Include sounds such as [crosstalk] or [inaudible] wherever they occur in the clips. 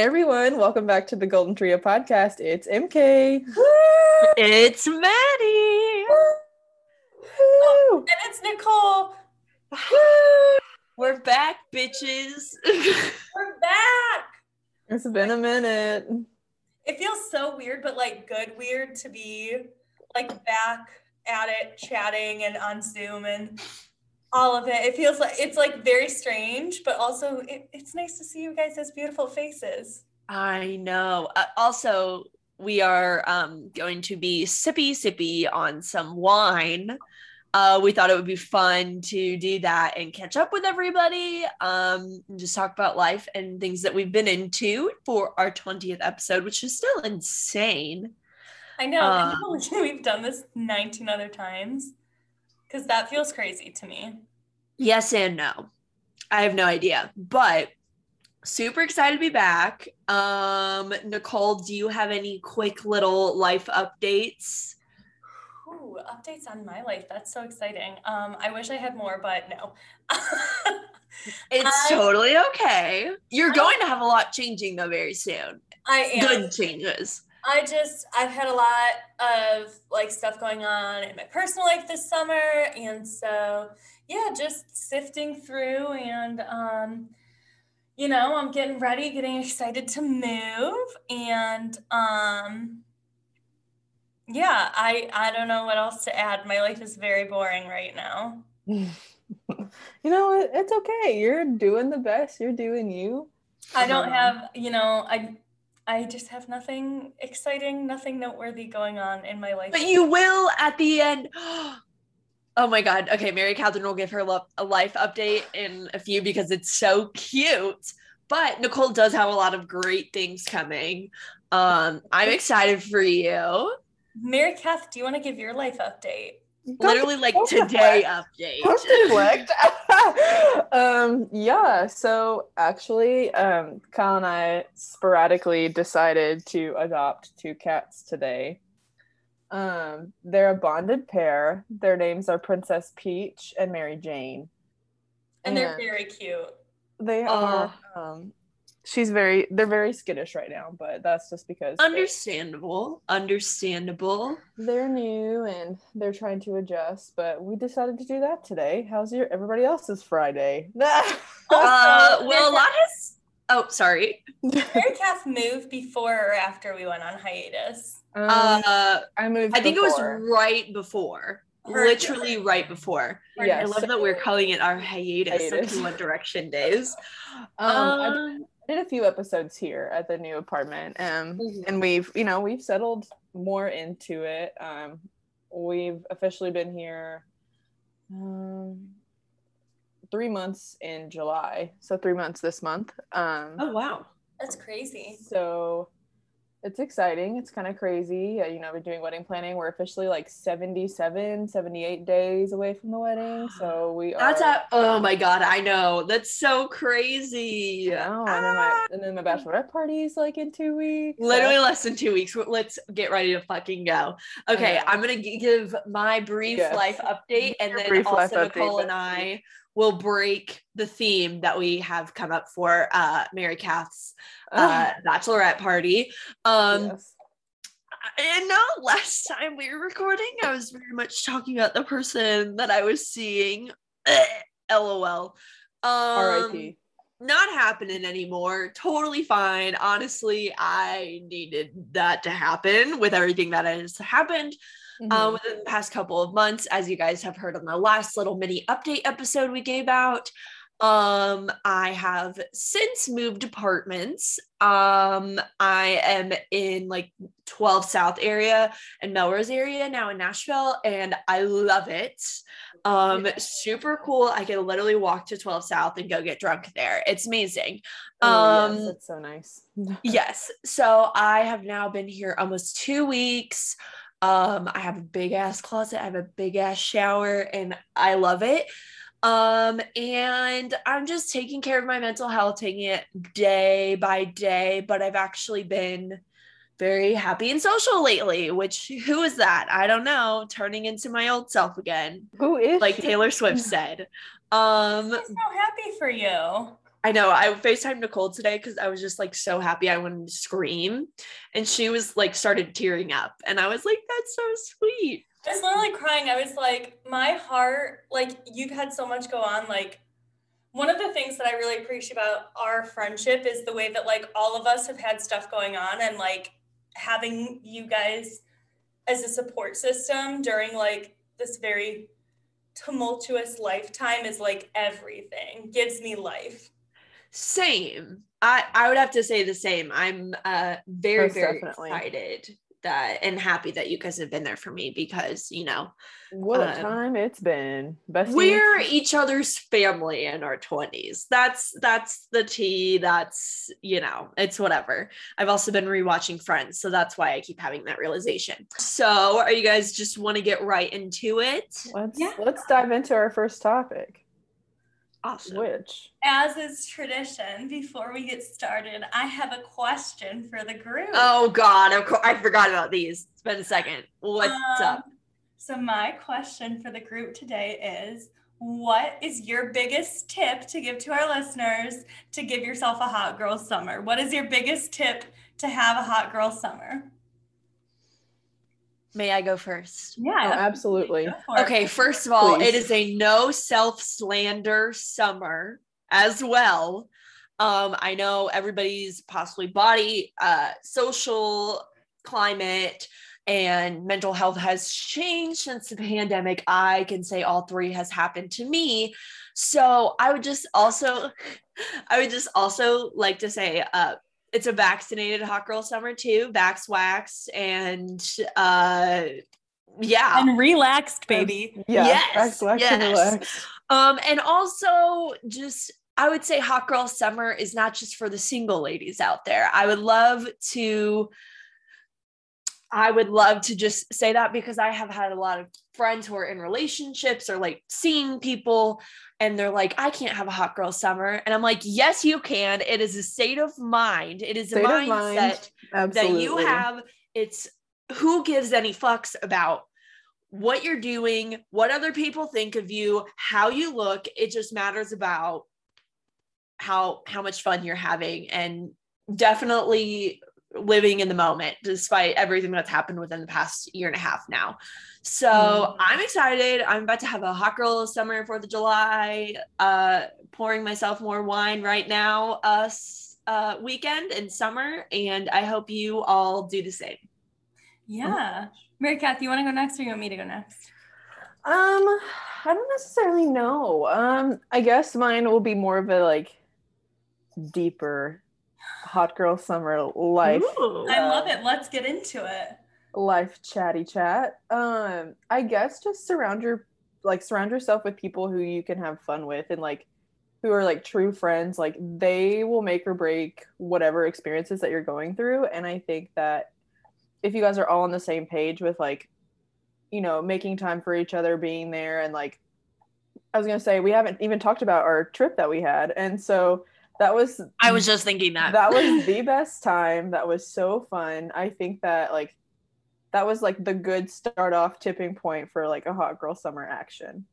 Hey everyone, welcome back to the Golden Trio podcast. It's MK. It's Maddie. Oh, and it's Nicole. We're back, bitches. [laughs] We're back. It's been a minute. It feels so weird, but like good weird to be like back at it, chatting and on Zoom and all of it. It feels like it's like very strange, but also it, it's nice to see you guys as beautiful faces. I know. Uh, also, we are um, going to be sippy sippy on some wine. Uh, we thought it would be fun to do that and catch up with everybody. Um, and just talk about life and things that we've been into for our 20th episode, which is still insane. I know. Uh, [laughs] We've done this 19 other times because that feels crazy to me. Yes and no. I have no idea, but super excited to be back. Um, Nicole, do you have any quick little life updates? Ooh, updates on my life. That's so exciting. Um, I wish I had more, but no. [laughs] It's I- totally okay. You're I- going to have a lot changing though very soon. I am. Good changes. I just I've had a lot of like stuff going on in my personal life this summer and so yeah, just sifting through and um you know, I'm getting ready, getting [laughs] excited to move and um yeah, I I don't know what else to add. My life is very boring right now. [laughs] you know, it's okay. You're doing the best. You're doing you. I don't Um, have, you know, I I just have nothing exciting, nothing noteworthy going on in my life. But you will at the end. [gasps] Oh my god. Okay, Mary Catherine will give her lo- a life update in a few because it's so cute. But Nicole does have a lot of great things coming. Um, I'm excited for you. Mary Kath, do you want to give your life update? Literally like today update. Deflect. [laughs] um, yeah, so actually, um, Kyle and I sporadically decided to adopt two cats today. Um, they're a bonded pair. Their names are Princess Peach and Mary Jane. And they're very cute. They are. Um, she's very. They're very skittish right now, but that's just because they- Understandable. Understandable. they're new and they're trying to adjust. But we decided to do that today. How's your everybody else's Friday? [laughs] Uh, well, a lot has. Oh, sorry. Mary Kath moved before or after we went on hiatus. Um, Uh, I moved. I think it was right before. Heard Literally right before. Yeah, I love so- that we're calling it our hiatus, Hiatus. One Direction days. [laughs] Um, I Um, did a few episodes here at the new apartment, um, Mhm. and we've you know we've settled more into it. Um, we've officially been here um, three months in July, so three months this month. Um, oh wow. That's crazy. So it's exciting. It's kind of crazy. Uh, you know, we're doing wedding planning. We're officially like 77, 78 days away from the wedding. So we That's are. a, oh my god, I know. That's so crazy. You know, and then my and then my bachelorette party is like in two weeks. so- Literally less than two weeks. Let's get ready to fucking go. Okay, know. I'm gonna give my brief Yes. life update, and Your then also update, Nicole and I will break the theme that we have come up for uh, Mary Kath's uh, bachelorette party. Um, yes. I know last time we were recording, I was very much talking about the person that I was seeing. [clears throat] LOL. Um, R.I.P. not happening anymore. Totally fine. Honestly, I needed that to happen with everything that has happened Mhm. uh, within the past couple of months, as you guys have heard on the last little mini update episode we gave out. Um, I have since moved apartments. Um, I am in like 12 South area and Melrose area now in Nashville, and I love it. Um, super cool. I can literally walk to 12 South and go get drunk there. It's amazing. Oh, um, yes, that's so nice. [laughs] yes. So I have now been here almost two weeks. Um, I have a big ass closet, I have a big ass shower, and I love it. Um, and I'm just taking care of my mental health, taking it day by day, but I've actually been very happy and social lately, which who is that? I don't know, turning into my old self again, Who is like she? Taylor Swift said. Um, I'm so happy for you. I know. I FaceTimed Nicole today because I was just like so happy I wanted to scream. And she was like started tearing up. And I was like, that's so sweet. I was literally crying. I was like, my heart, like, you've had so much go on. Like, one of the things that I really appreciate about our friendship is the way that, like, all of us have had stuff going on and, like, having you guys as a support system during, like, this very tumultuous lifetime is like everything gives me life same i i would have to say the same i'm uh very Most very definitely. excited that and happy that you guys have been there for me because you know What a Um, time it's been. Besties. we're each other's family in our 20s that's that's the tea that's you know it's whatever i've also been rewatching friends so that's why i keep having that realization so are you guys just want to get right into it Let's Yeah. let's dive into our first topic, awesome. Which as is tradition before we get started i have a question for the group. Oh god of course i forgot about these. It's been a second. What's Um, up? so my question for the group today is what is your biggest tip to give to our listeners to give yourself a hot girl summer? What is your biggest tip to have a hot girl summer may i go first oh, yeah absolutely. Go it. Okay, first of all, Please. it is a no self slander summer as well. Um, I know everybody's possibly body, uh, social climate, and mental health has changed since the pandemic. I can say all three has happened to me. So I would just also, [laughs] I would just also like to say, uh, it's a vaccinated hot girl summer too, vax wax, and uh, yeah, and relaxed baby Yeah. Yes, Relax, relax, and yes. um, and also just I would say hot girl summer is not just for the single ladies out there. I would love to I would love to just say that because I have had a lot of friends who are in relationships or like seeing people and they're like, I can't have a hot girl summer. And I'm like, yes, you can. It is a state of mind. It is State a of mind. mindset that you have it's who gives any fucks about what you're doing what other people think of you how you look it just matters about how how much fun you're having and definitely living in the moment despite everything that's happened within the past year and a half now. So Mm. i'm excited. I'm about to have a hot girl summer fourth of july uh pouring myself more wine right now uh uh weekend and summer and i hope you all do the same. Yeah. Mary kath you want to go next or you want me to go next? Um, I don't necessarily know. Um, I guess mine will be more of a like deeper hot girl summer life Ooh. i love it let's get into it life chatty chat. Um, I guess just surround your like surround yourself with people who you can have fun with and like who are like true friends. Like they will make or break whatever experiences that you're going through. And I think that if you guys are all on the same page with like, you know, making time for each other, being there, and like I was gonna say, we haven't even talked about our trip that we had, and so that was i was just thinking that that was [laughs] the best time. That was so fun. I think that like that was like the good start off tipping point for like a hot girl summer action.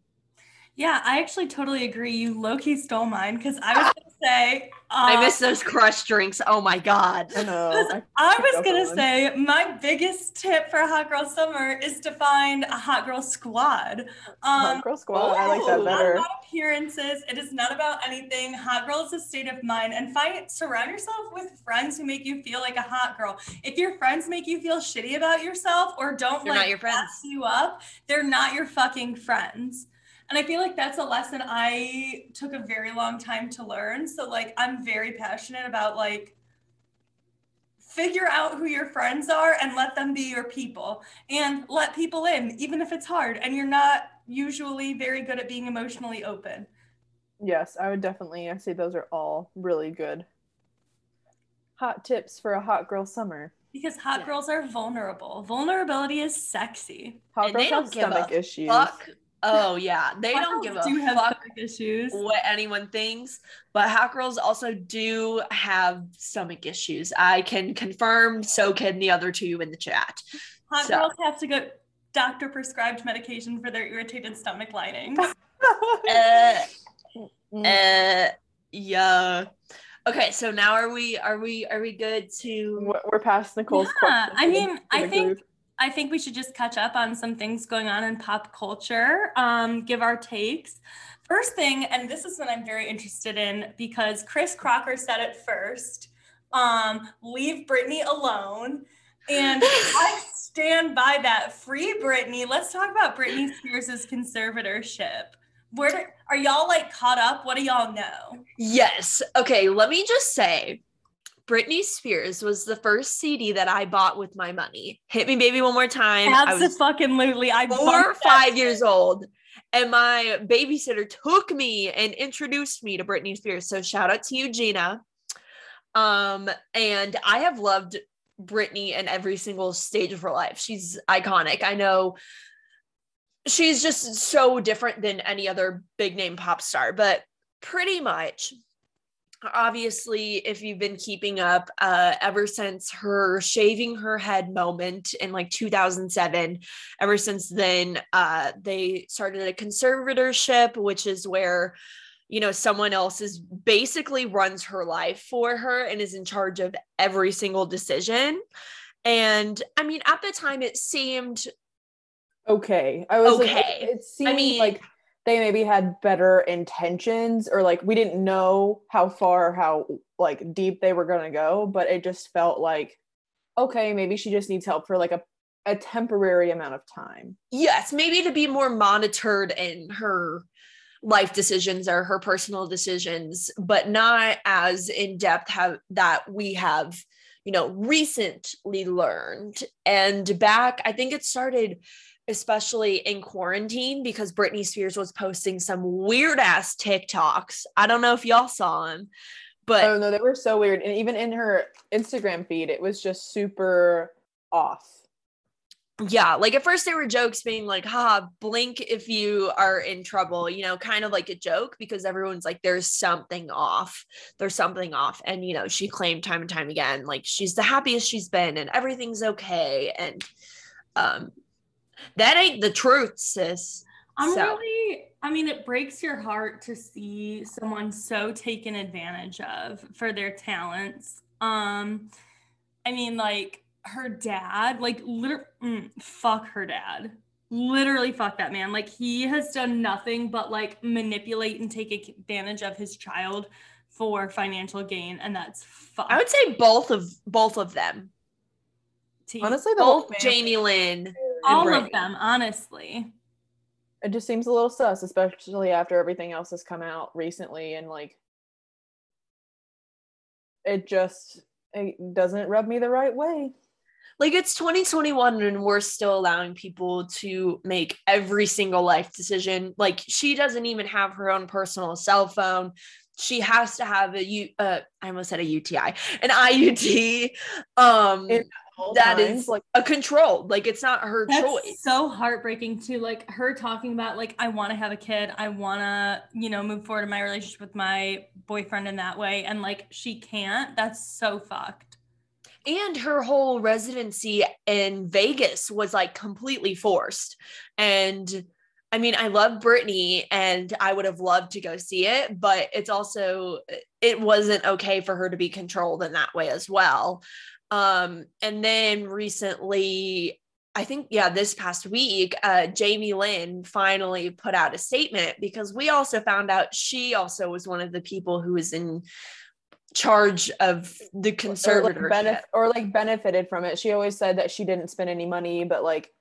yeah i actually totally agree you low-key stole mine because i was [laughs] gonna say i um, miss those crush drinks oh my god I know. [laughs] Because I- I was gonna on. say my biggest tip for hot girl summer is to find a hot girl squad. Um, hot girl squad. I like that oh, it's not about appearances. It is not about anything. Hot girl is a state of mind, and find surround yourself with friends who make you feel like a hot girl. If your friends make you feel shitty about yourself or don't They're like not your friends. gas you up, they're not your fucking friends. And I feel like that's a lesson I took a very long time to learn. So like I'm very passionate about like figure out who your friends are and let them be your people and let people in even if it's hard and you're not usually very good at being emotionally open. Yes, I would definitely. I say those are all really good. Hot tips for a hot girl summer. Because hot Yeah. girls are vulnerable. Vulnerability is sexy. Hot And girls they don't have give a stomach issues. fuck oh yeah they Hot don't give girls a do have fuck issues. what anyone thinks but hot girls also do have stomach issues i can confirm so can the other two in the chat Hot So- girls have to get doctor prescribed medication for their irritated stomach linings. [laughs] [laughs] uh, uh, Yeah. Okay, so now are we are we are we good to We're we're past Nicole's Yeah, question. I mean, I think group. I think we should just catch up on some things going on in pop culture, um, give our takes. First thing, and this is what I'm very interested in because Chris Crocker said it first um, leave Britney alone. And [laughs] I stand by that. Free Britney. Let's talk about Britney Spears' conservatorship. Where do, are y'all like caught up? What do y'all know? Yes. Okay, let me just say Britney Spears was the first CD that I bought with my money. Hit me baby one more time. Absolutely. I was four or that five years old. And my babysitter took me and introduced me to Britney Spears. So shout out to you, Gina. Um, and I have loved Britney in every single stage of her life. She's iconic. I know she's just so different than any other big name pop star, but pretty much obviously if you've been keeping up uh ever since her shaving her head moment in like 2007 ever since then uh they started a conservatorship which is where you know someone else is basically runs her life for her and is in charge of every single decision and i mean at the time it seemed okay. I was Okay. it, it seemed mean- like they maybe had better intentions or like we didn't know how far how like deep they were going to go but it just felt like okay maybe she just needs help for like a, a temporary amount of time. Yes maybe to be more monitored in her life decisions or her personal decisions but not as in depth have that we have you know recently learned. And back i think it started especially in quarantine because Britney Spears was posting some weird ass TikToks. I don't know if y'all saw them, but oh no they were so weird and even in her instagram feed it was just super off yeah, like at first there were jokes being like, haha, blink if you are in trouble, you know, kind of like a joke because everyone's like, there's something off. There's something off. And, you know, she claimed time and time again, like she's the happiest she's been and everything's okay. And um that ain't the truth, sis. I'm So- really, I mean, it breaks your heart to see someone so taken advantage of for their talents. Um, I mean, like her dad, like literally, fuck her dad. Literally, fuck that man. Like he has done nothing but like manipulate and take advantage of his child for financial gain, and that's fuck. I would say both of both of them. honestly the whole Both family- Jamie Lynn. All of them, honestly. it just seems a little sus especially after everything else has come out recently and like it just it doesn't rub me the right way. Like it's 2021 and we're still allowing people to make every single life decision. Like she doesn't even have her own personal cell phone. She has to have a u uh i almost said a uti an iut um that times, is like a control like it's not her That's choice so heartbreaking too. Like her talking about like I want to have a kid, I want to you know move forward in my relationship with my boyfriend in that way, and like she can't. That's so fucked. and her whole residency in Vegas was like completely forced. And I mean, I love Britney and I would have loved to go see it, but it's also, it wasn't okay for her to be controlled in that way as well. Um, and then recently, I think, yeah, this past week, uh, Jamie Lynn finally put out a statement because we also found out she also was one of the people who was in charge of the or like, conservatorship. benef- or like benefited from it she always said that she didn't spend any money but like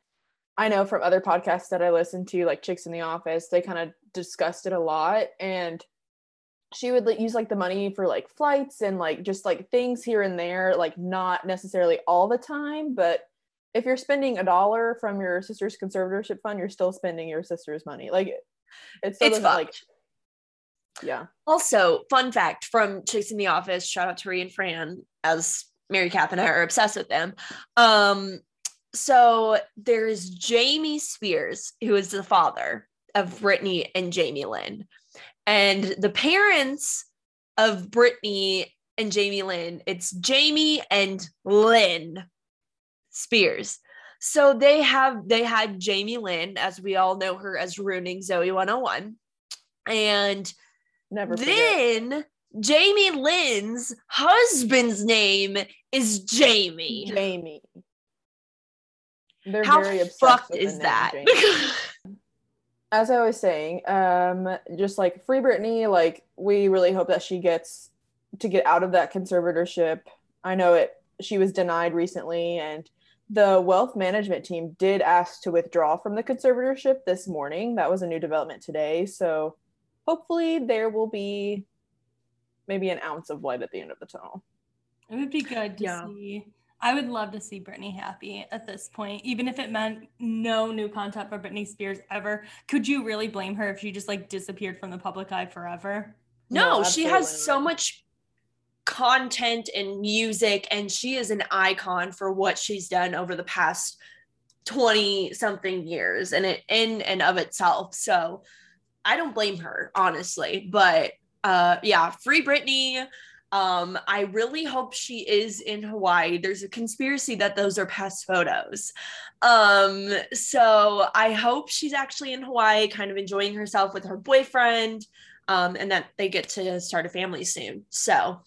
i know from other podcasts that i listen to like chicks in the office they kind of discussed it a lot and she would like, use like the money for like flights and like just like things here and there like not necessarily all the time but if you're spending a dollar from your sister's conservatorship fund you're still spending your sister's money like it still it's fucked. like yeah Also, fun fact from Chicks in the Office, shout out to Ree and Fran, as Mary Kath and I are obsessed with them. Um, so there's Jamie Spears, who is the father of Britney and Jamie Lynn. And the parents of Britney and Jamie Lynn, it's Jamie and Lynn Spears. So they have they had Jamie Lynn, as we all know her as ruining Zoe 101. And never forget. then Jamie Lynn's husband's name is Jamie. Jamie. They're How fucked is that? [laughs] Jamie. As I was saying, um, just like Free Britney, like we really hope that she gets to get out of that conservatorship. I know it she was denied recently and the wealth management team did ask to withdraw from the conservatorship this morning. That was a new development today. So hopefully there will be maybe an ounce of light at the end of the tunnel. It would be good to Yeah. see. I would love to see Britney happy at this point, even if it meant no new content for Britney Spears ever. Could you really blame her if she just like disappeared from the public eye forever? No, No, she has so much content and music, and she is an icon for what she's done over the past 20 something years and it in and of itself. So I don't blame her, honestly. But uh yeah, free Britney. Um, I really hope she is in Hawaii. There's a conspiracy that those are past photos. Um, so I hope she's actually in Hawaii, kind of enjoying herself with her boyfriend um, and that they get to start a family soon. So,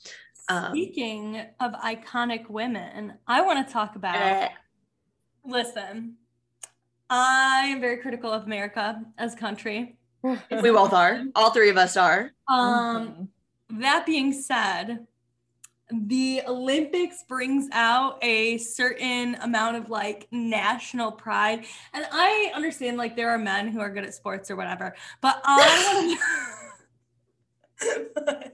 um, Speaking of iconic women, I want to talk about. eh, Listen, I am very critical of America as a country. [laughs] we both are. All three of us are. Um, that being said, the Olympics brings out a certain amount of like national pride. And I understand like there are men who are good at sports or whatever, but I [laughs] want to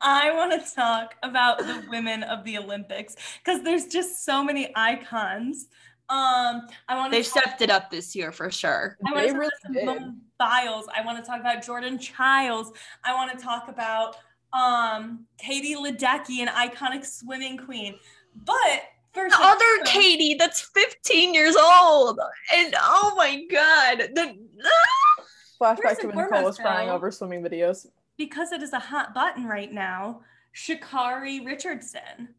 I want to talk about the women of the Olympics because there's just so many icons. Um, I want to They've stepped it up this year for sure. I want to talk really about did. Biles. I want to talk about Jordan Chiles. I want to talk about um, Katie Ledecky, an iconic swimming queen. But first, The other Katie that's 15 years old. And oh my God. The! [laughs] Flashback to when Nicole was foremost, crying over swimming videos. because it is a hot button right now, Sha'Carri Richardson.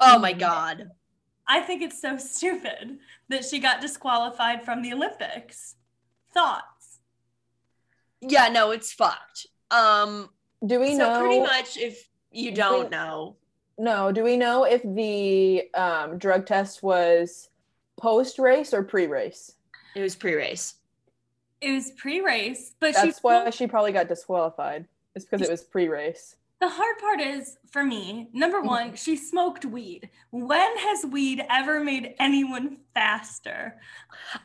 oh my God. I think it's so [laughs] stupid that she got disqualified from the Olympics. Thoughts? Yeah, no, it's fucked. Um, Do we so know pretty much if you Do don't we- know, No, do we know if the um, drug test was post race or pre race? it was pre-race. It was pre-race, but That's she why she probably got disqualified. It's because it was pre race. The hard part is for me, number Mm-hmm. one, she smoked weed. When has weed ever made anyone faster?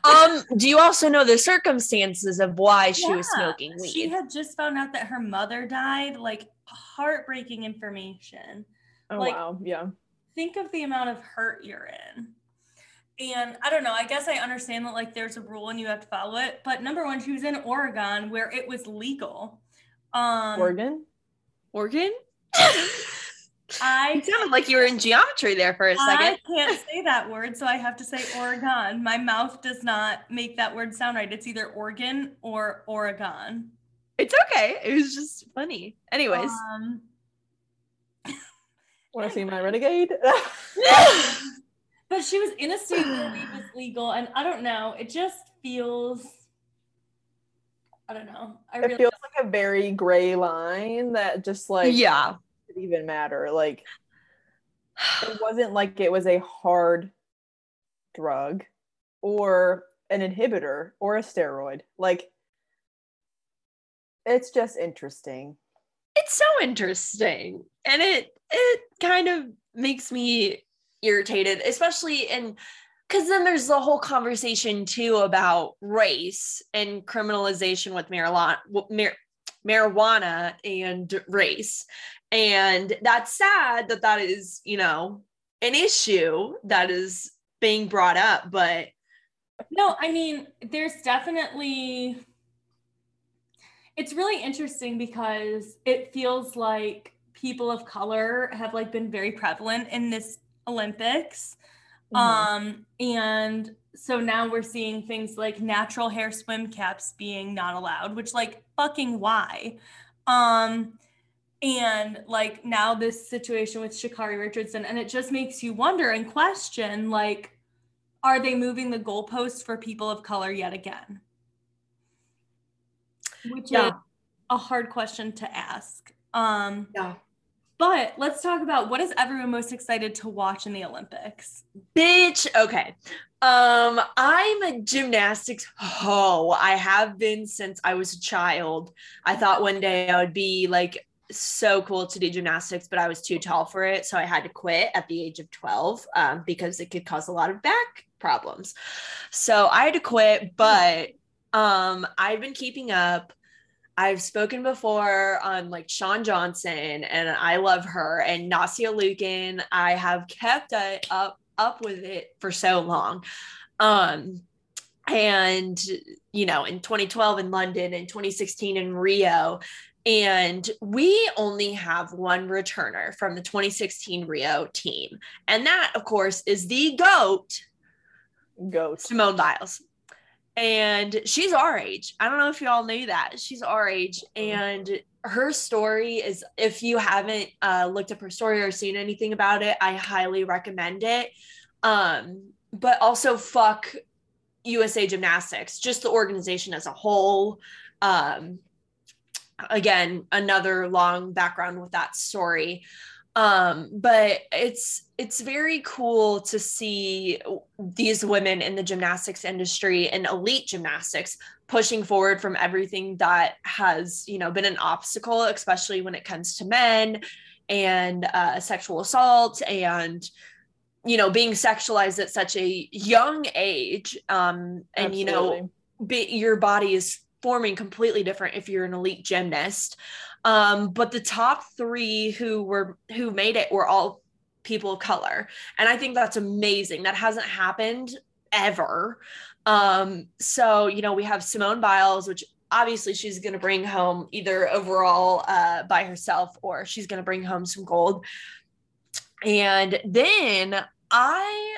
Um, do you also know the circumstances of why she was smoking weed? She had just found out that her mother died, like heartbreaking information. Oh, Like- wow. Yeah. Think of the amount of hurt you're in. And I don't know, I guess I understand that like there's a rule and you have to follow it. But number one, she was in Oregon where it was legal. Um Oregon? Oregon? I it sounded like you were in geometry there for a second. I can't say that word, so I have to say Oregon. My mouth does not make that word sound right. It's either Oregon or Oregon. It's okay. It was just funny. Anyways. Um, [laughs] Want to see my renegade? [laughs] but she was in a state where weed was [sighs] legal, and I don't know. It just feels. I don't know. I it really feels like a very gray line that just like yeah. didn't even matter. Like it wasn't like it was a hard drug or an inhibitor or a steroid. Like it's just interesting. It's so interesting. And it it kind of makes me irritated, especially in because then there's the whole conversation too about race and criminalization with marijuana, mar- marijuana and race. And that's sad that that is, you know, an issue that is being brought up. But No, I mean, there's definitely. It's really interesting because it feels like people of color have like been very prevalent in this Olympics. Mhm. Um, and so now we're seeing things like natural hair swim caps being not allowed, which like fucking why? Um, and like now this situation with Sha'Carri Richardson, and it just makes you wonder and question like, are they moving the goalposts for people of color yet again? Which is Yeah. a hard question to ask. Um, Yeah. But let's talk about what is everyone most excited to watch in the Olympics? Bitch. Okay. Um, I'm a gymnastics ho. I have been since I was a child. I thought one day I would be like so cool to do gymnastics, but I was too tall for it. So I had to quit at the age of 12 um, because it could cause a lot of back problems. So I had to quit, but um, I've been keeping up. I've spoken before on like Shawn Johnson, and I love her, and Nastia Liukin. I have kept it up up with it for so long. Um, and you know, in 2012 in London, and 2016 in Rio, and we only have one returner from the 2016 Rio team. And that, of course, is the GOAT, Goat. Simone Biles. And she's our age. I don't know if y'all knew that. She's our age. And her story is, if you haven't uh, looked up her story or seen anything about it, I highly recommend it. Um, but also, fuck USA Gymnastics, just the organization as a whole. Um, again another long background with that story um but it's it's very cool to see these women in the gymnastics industry and elite gymnastics pushing forward from everything that has you know been an obstacle especially when it comes to men and uh, sexual assault and you know being sexualized at such a young age um and you know be, your body is forming completely different if you're an elite gymnast. Um, but the top three who were who made it were all people of color, and I think that's amazing. That hasn't happened ever. Um, so you know we have Simone Biles, which obviously she's going to bring home either overall uh, by herself or she's going to bring home some gold. And then I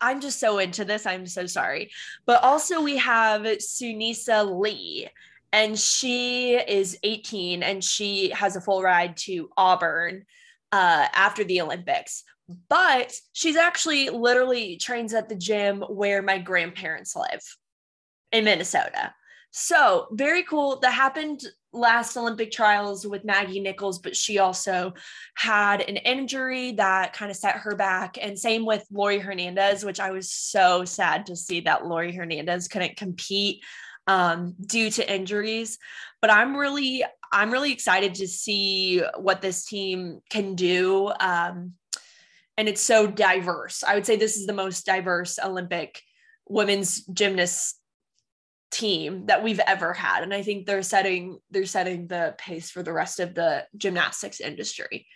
I'm just so into this. I'm so sorry. But also we have Sunisa Lee and she is 18 and she has a full ride to Auburn uh, after the Olympics. But she's actually literally trains at the gym where my grandparents live in Minnesota. So very cool. That happened last Olympic trials with Maggie Nichols, but she also had an injury that kind of set her back. And same with Laurie Hernandez, which I was so sad to see that Laurie Hernandez couldn't compete um, due to injuries. But I'm really, I'm really excited to see what this team can do. Um, and it's so diverse. I would say this is the most diverse Olympic women's gymnast team that we've ever had and i think they're setting they're setting the pace for the rest of the gymnastics industry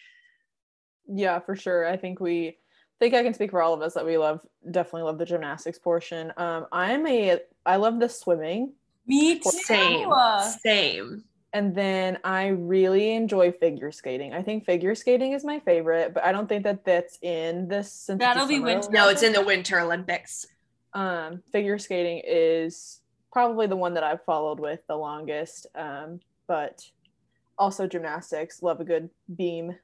Yeah, for sure. I think we think I can speak for all of us that we love definitely love the gymnastics portion. Um I'm a I love the swimming Me too. same same and then I really enjoy figure skating. I think figure skating is my favorite, but I don't think that that's in this since That'll be summer winter. no it's in the winter olympics um, figure skating is probably the one that I've followed with the longest. Um, but also gymnastics, love a good beam.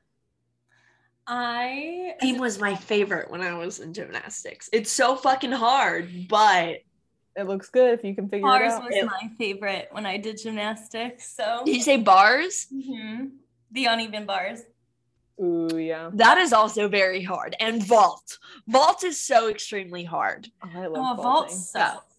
I beam was my favorite when i was in gymnastics it's so fucking hard but It looks good if you can figure bars it out. Bars was It- my favorite when I did gymnastics. So did you say bars Mhm. the uneven bars. Ooh, yeah. that is also very hard and vault vault is so extremely hard Oh, I love Oh, vault sucks.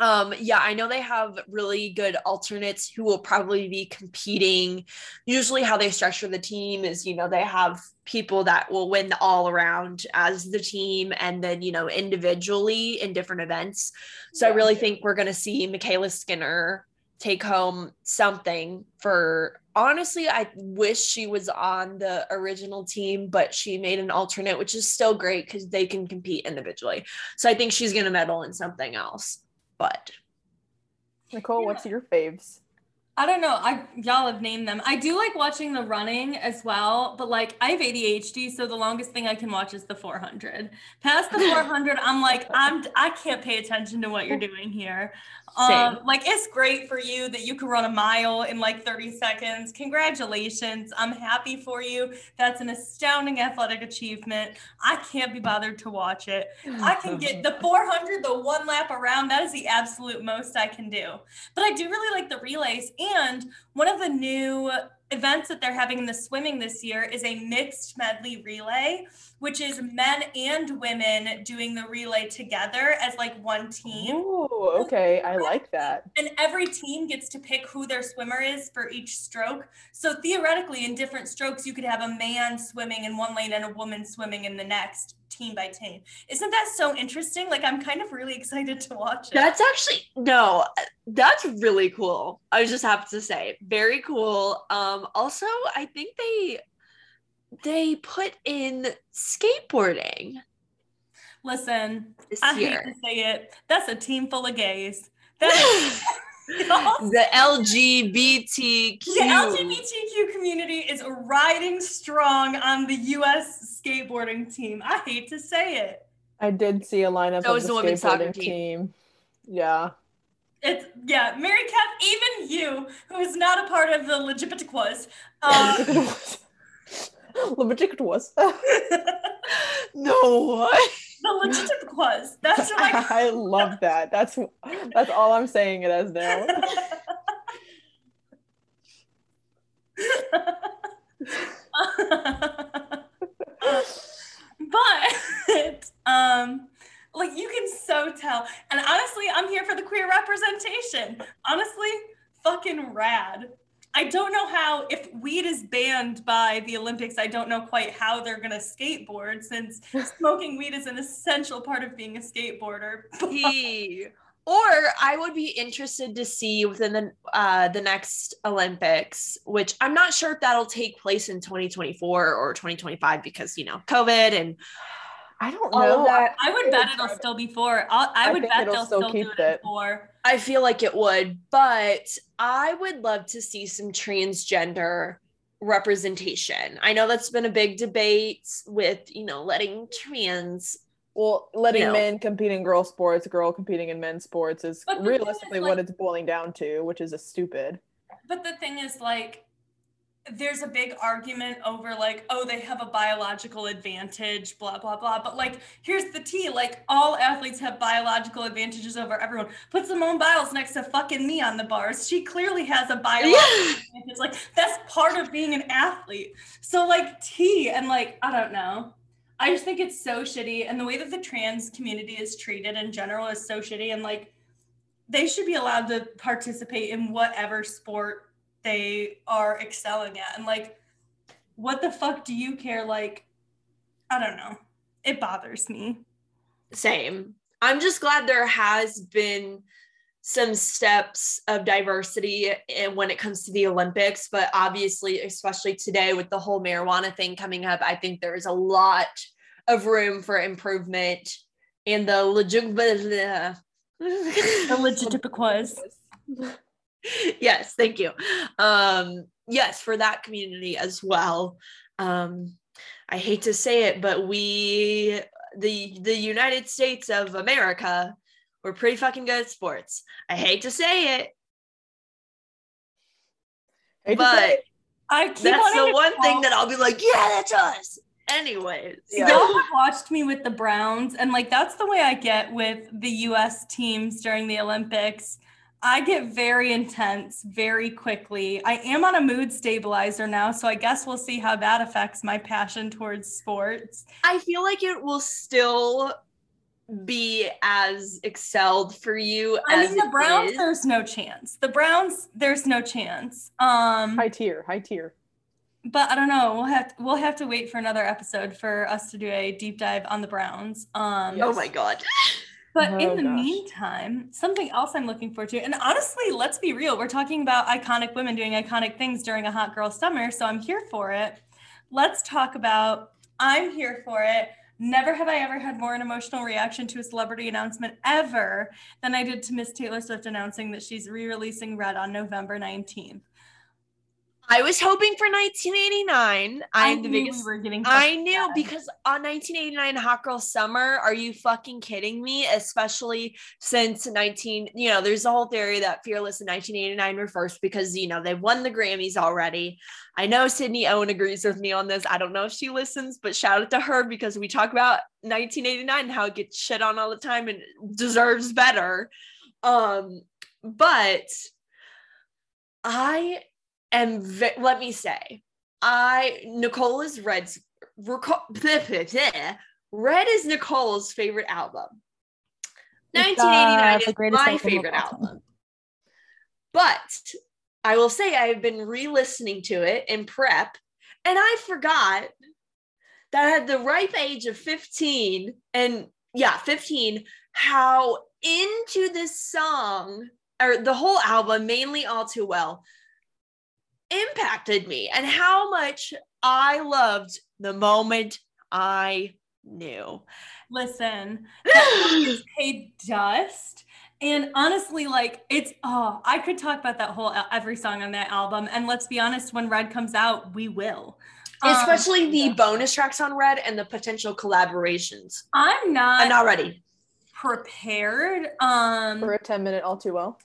Um, yeah, I know they have really good alternates who will probably be competing. Usually, how they structure the team is, you know, they have people that will win the all around as the team and then, you know, individually in different events. So I really think we're going to see MyKayla Skinner take home something for honestly i wish she was on the original team but she made an alternate which is still great because they can compete individually so i think she's going to medal in something else but Nicole, what's your faves? I don't know. I y'all have named them. I do like watching the running as well, but like I have ADHD, so the longest thing I can watch is the 400. Past the [laughs] 400, I'm like I'm I can't pay attention to what you're doing here. Um, like it's great for you that you can run a mile in like 30 seconds. Congratulations. I'm happy for you. That's an astounding athletic achievement. I can't be bothered to watch it. I can get the [laughs] 400, the one lap around. That is the absolute most I can do. But I do really like the relays And one of the new events that they're having in the swimming this year is a mixed medley relay, which is men and women doing the relay together as like one team. Oh, okay. I like that. And every team gets to pick who their swimmer is for each stroke. So theoretically, in different strokes, you could have a man swimming in one lane and a woman swimming in the next, team by team. Isn't that so interesting? Like, I'm kind of really [laughs] excited to watch it. That's actually no, that's really cool. I just have to say, very cool. Um, also, I think they they put in skateboarding Listen, this I year. hate to say it. That's a team full of gays. [laughs] That is- [laughs] [laughs] the LGBTQ. The LGBTQ community is riding strong on the US skateboarding team. I hate to say it. I did see a lineup So of is the the women's soccer skateboarding team. team. Yeah. It's yeah, Mary Kath, even you, who is not a part of the Legitimaquas, um, [laughs] Legitimate was. [laughs] no. The Legitimaquas. That's what [laughs] I I love that. That's that's all I'm saying it as now. [laughs] but um like you can so tell and honestly i'm here for the queer representation honestly fucking rad i don't know how if weed is banned by the olympics i don't know quite how they're going to skateboard since [laughs] smoking weed is an essential part of being a skateboarder [laughs] He- or I would be interested to see within the uh, the next Olympics, which I'm not sure if that'll take place in 2024 or 2025 because you know COVID and I don't know. of that. i would bet it'll still be four I'll, i I would bet it'll they'll still still, keep do it it. four I feel like it would, but I would love to see some transgender representation. I know that's been a big debate with, you know, letting trans. Well, letting you know. men compete in girl sports, girl competing in men's sports is But the thing is, realistically like- what it's boiling down to, which is a stupid. But the thing is, like, there's a big argument over, like, oh, they have a biological advantage, blah, blah, blah. But, like, here's the tea like, all athletes have biological advantages over everyone. Put Simone Biles next to fucking me on the bars. She clearly has a biological Yeah. advantage. Like, that's part of being an athlete. So, like, tea and, like, I don't know. I just think it's so shitty. And the way that the trans community is treated in general is so shitty. And, like, they should be allowed to participate in whatever sport they are excelling at. And like, what the fuck do you care? Like, I don't know. It bothers me. Same. I'm just glad there has been some steps of diversity and when it comes to the Olympics, but obviously, especially today with the whole marijuana thing coming up, I think there's a lot of room for improvement and the legitimate. [laughs] The legitimate. [laughs] [laughs] yes, thank you. Um, yes, for that community as well. Um, I hate to say it, but we, the the United States of America, we're pretty fucking good at sports. I hate to say it, Hate to but say it. I keep that's the to one thing that I'll be like, yeah, that's us. Anyways, Yeah. Y'all have watched me with the Browns, and like that's the way I get with the US teams during the Olympics. I get very intense very quickly. I am on a mood stabilizer now, so I guess we'll see how that affects my passion towards sports. I feel like it will still be as excelled for you I as mean, the Browns, is. there's no chance. The Browns, there's no chance. Um, high tier, high tier. but I don't know. We'll have to, we'll have to wait for another episode for us to do a deep dive on the Browns. Um, Oh my god. But Oh, in the gosh. meantime, something else I'm looking forward to, and honestly, let's be real, we're talking about iconic women doing iconic things during a hot girl summer, so I'm here for it. Let's talk about I'm here for it. Never have I ever had more an emotional reaction to a celebrity announcement ever than I did to Miss Taylor Swift announcing that she's re-releasing Red on November 19th. I was hoping for 1989. I am the knew biggest we were getting I knew bad. because on 1989 Hot Girl Summer, are you fucking kidding me? Especially since 19, you know, there's a whole theory that Fearless in 1989 were first because, you know, they've won the Grammys already. I know Sydney Owen agrees with me on this. I don't know if she listens, but shout out to her because we talk about 1989 and how it gets shit on all the time and deserves better. Um, but I am. Ve- let me say, I Nicole is Red's. [laughs] Red is Nicole's favorite album. It's, uh, 1989 the is my favorite album. But I will say I have been re-listening to it in prep, and I forgot that at the ripe age of 15, and yeah, 15, how into this song or the whole album, mainly all too well, impacted me and how much I loved the moment I knew. Listen, [laughs] that is paid dust. And honestly, like it's oh, I could talk about that whole every song on that album. And let's be honest, when Red comes out, we will. Um, Especially the yeah. bonus tracks on Red and the potential collaborations. I'm not, I'm not ready. prepared. Um For a 10 minute all too well.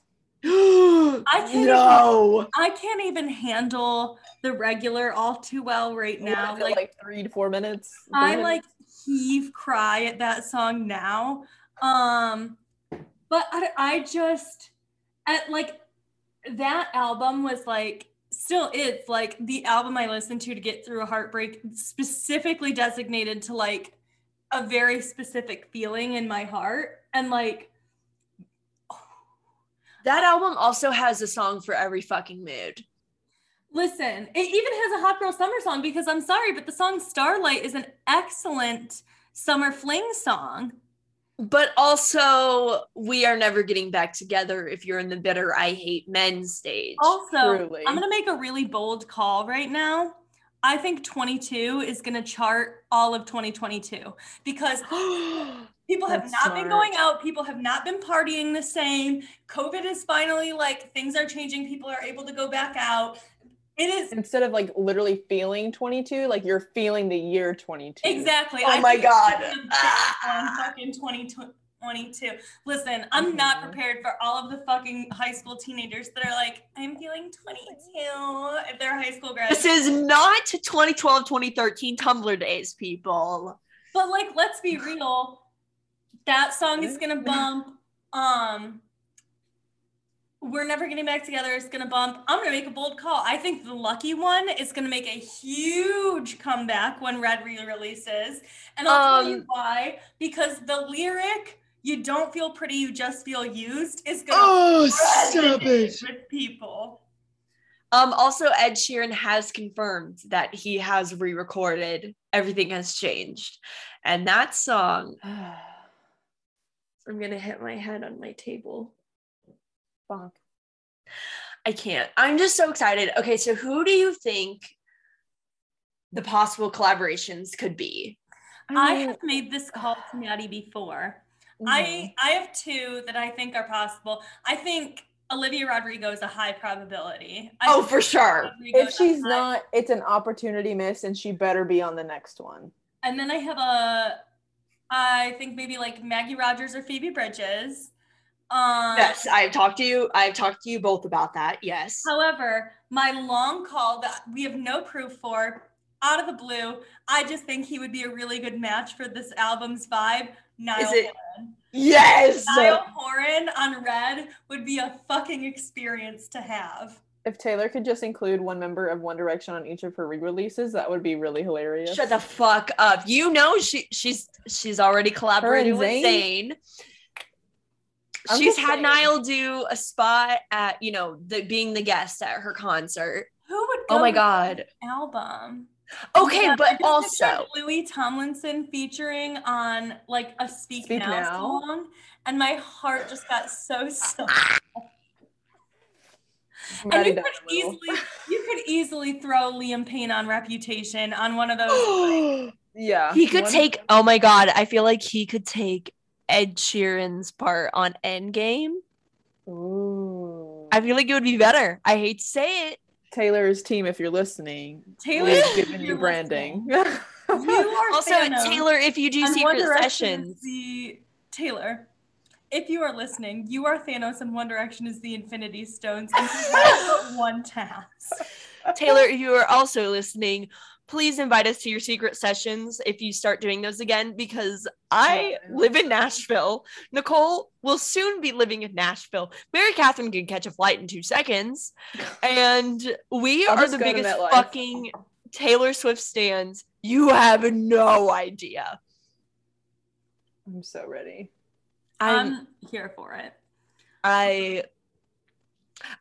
I [gasps] can't no. I can't even handle the regular all too well right now. It, Like, like, three to four minutes. I like heave cry at that song now. Um, but I, I just at like that album was like still is like the album I listened to to get through a heartbreak, specifically designated to like a very specific feeling in my heart. And like That album also has a song for every fucking mood. Listen, it even has a hot girl summer song because I'm sorry, but the song Starlight is an excellent summer fling song. But also, we are never getting back together if you're in the bitter I hate men stage. Also, Truly. I'm going to make a really bold call right now. I think 22 is going to chart all of 2022 because [gasps] [gasps] [gasps] people have That's not been going out. People have not been partying the same. COVID is finally like things are changing. People are able to go back out. It is Instead of like literally feeling 22, like you're feeling the year 22. Exactly. Oh I my God. it's gonna Ah. on fucking 2022. Listen, I'm not Mhm. prepared for all of the fucking high school teenagers that are like, I'm feeling 22 if they're high school grads. This is not 2012, 2013 Tumblr days, people. But like, let's be real. That song is gonna bump. Um, we're never getting back together. It's gonna bump. I'm gonna make a bold call. I think the lucky one is gonna make a huge comeback when Red re-releases, and I'll tell you Um, why. Because the lyric "You don't feel pretty, you just feel used" is gonna Oh, resonate with people. Um, also, Ed Sheeran has confirmed that he has re-recorded Everything Has Changed. And that song, [sighs] [sighs] [sighs] I'm gonna hit my head on my table. Fuck. I can't. I'm just so excited. Okay, so who do you think the possible collaborations could be? I mean, have made this call to Maddie before. mhm. I I have two that I think are possible. I think Olivia Rodrigo is a high probability. I Oh, for sure. Rodrigo if she's high- not, it's an opportunity miss, and she better be on the next one. and then I have a, I think maybe like Maggie Rogers or Phoebe Bridgers. Um, Yes, I've talked to you. I've talked to you both about that. Yes. However, my long call that we have no proof for, out of the blue, I just think he would be a really good match for this album's vibe. Niall Is it- Horan. Yes. Niall Horan on Red would be a fucking experience to have. If Taylor could just include one member of One Direction on each of her re-releases, that would be really hilarious. Shut the fuck up. You know she she's she's already collaborated and with Zayn? Zayn. I'm She's had saying. Niall do a spot at, you know, the being the guest at her concert. Who would oh go Oh my god. album? Okay, Yeah, but also Louis Tomlinson featuring on like a Speak, Speak Now, Now. song, and my heart just got so [laughs] so. And you could easily you could easily throw Liam Payne on Reputation on one of those. [gasps] yeah, he could one- take oh my god, I feel like he could take Ed Sheeran's part on Endgame. Ooh. I feel like it would be better. I hate to say it. Taylor's team, if you're listening, Taylor, we've if given you branding. You [laughs] are Also, Thanos, Taylor, if you do and secret sessions, The Taylor, if you are listening, you are Thanos, and One Direction is the Infinity Stones, and you [laughs] have but one task. Taylor, if you are also listening, please invite us to your secret sessions if you start doing those again because I live in Nashville. Nicole will soon be living in Nashville. Mary Catherine can catch a flight in two seconds. And we I'll are the biggest fucking Taylor Swift stands. You have no idea. I'm so ready. I'm I'm here for it. I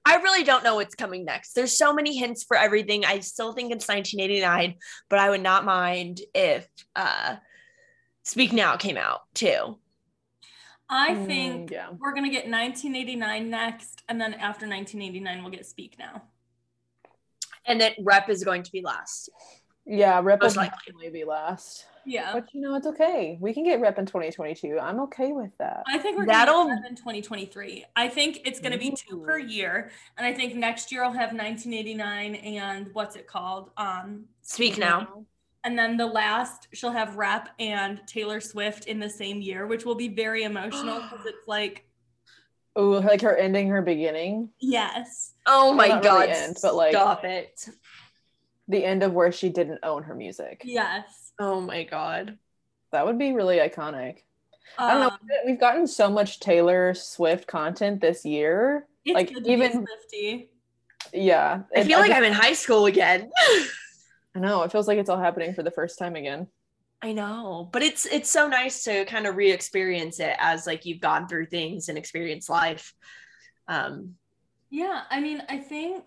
I really don't know what's coming next. There's so many hints for everything. I still think it's 1989, but I would not mind if uh Speak Now came out too. I Mm, think yeah. we're gonna get 1989 next, and then after 1989, we'll get Speak Now. And then Rep is going to be last. Yeah, rep will Most likely. definitely be last. Yeah, But you know, it's okay. We can get rep in 2022. I'm okay with that. I think we're That'll- gonna get in 2023. I think it's gonna be two per year, and I think next year I'll have 1989 and what's it called? Um, Speak Now. and then the last she'll have Rep and Taylor Swift in the same year, which will be very emotional [gasps] because it's like Oh, like her ending, her beginning. Yes, Oh my not god. really end, but, like- stop it. The end of where she didn't own her music. yes. Oh my god. That would be really iconic. I don't know. Um, We've gotten so much Taylor Swift content this year. It's like, good to even- be Swiftie. Yeah. I and feel like just- I'm in high school again. I know. It feels like it's all happening for the first time again. I know, but it's it's so nice to kind of re-experience it as like you've gone through things and experienced life. Um, Yeah, I mean, I think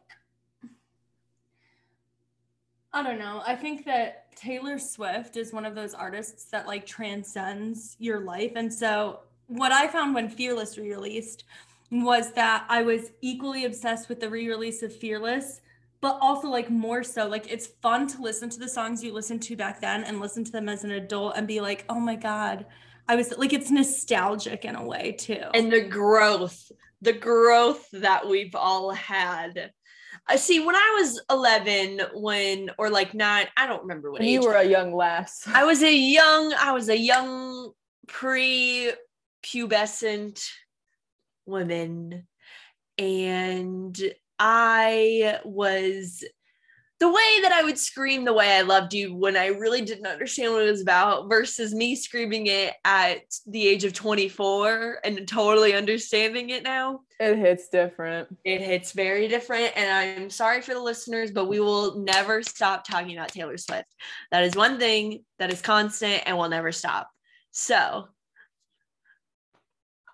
I don't know. I think that Taylor Swift is one of those artists that like transcends your life. And so what I found when Fearless re-released was that I was equally obsessed with the re-release of Fearless, but also like more so like it's fun to listen to the songs you listened to back then and listen to them as an adult and be like, "Oh my god, I was like it's nostalgic in a way too." and the growth, the growth that we've all had. I see when I was 11, when or like nine, I don't remember what When age. you were a young lass. I was a young, I was a young pre-pubescent woman, and I was the way that I would scream the way I loved you when I really didn't understand what it was about versus me screaming it at the age of 24 and totally understanding it now. It hits different. It hits very different. And I'm sorry for the listeners, but we will never stop talking about Taylor Swift. That is one thing that is constant and will never stop. So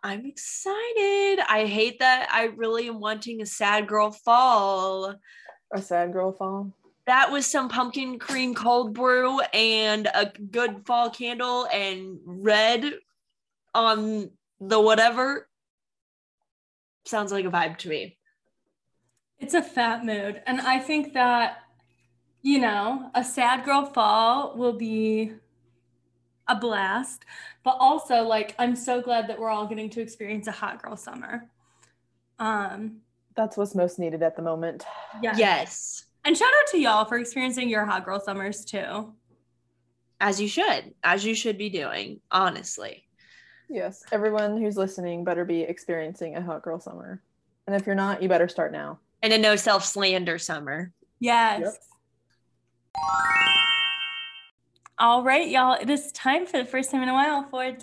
I'm excited. I hate that I really am wanting a sad girl fall. A sad girl fall. That was some pumpkin cream cold brew and a good fall candle and red on the whatever. Sounds like a vibe to me. It's a fat mood. And I think that, you know, a sad girl fall will be a blast. But also, like, I'm so glad that we're all getting to experience a hot girl summer. Um, That's what's most needed at the moment. yeah. Yes. And shout out to y'all for experiencing your hot girl summers too. As you should, as you should be doing, honestly. Yes, everyone who's listening better be experiencing a hot girl summer. And if you're not, you better start now. And a no self slander summer. Yes. Yep. All right, y'all. It is time for the first time in a while for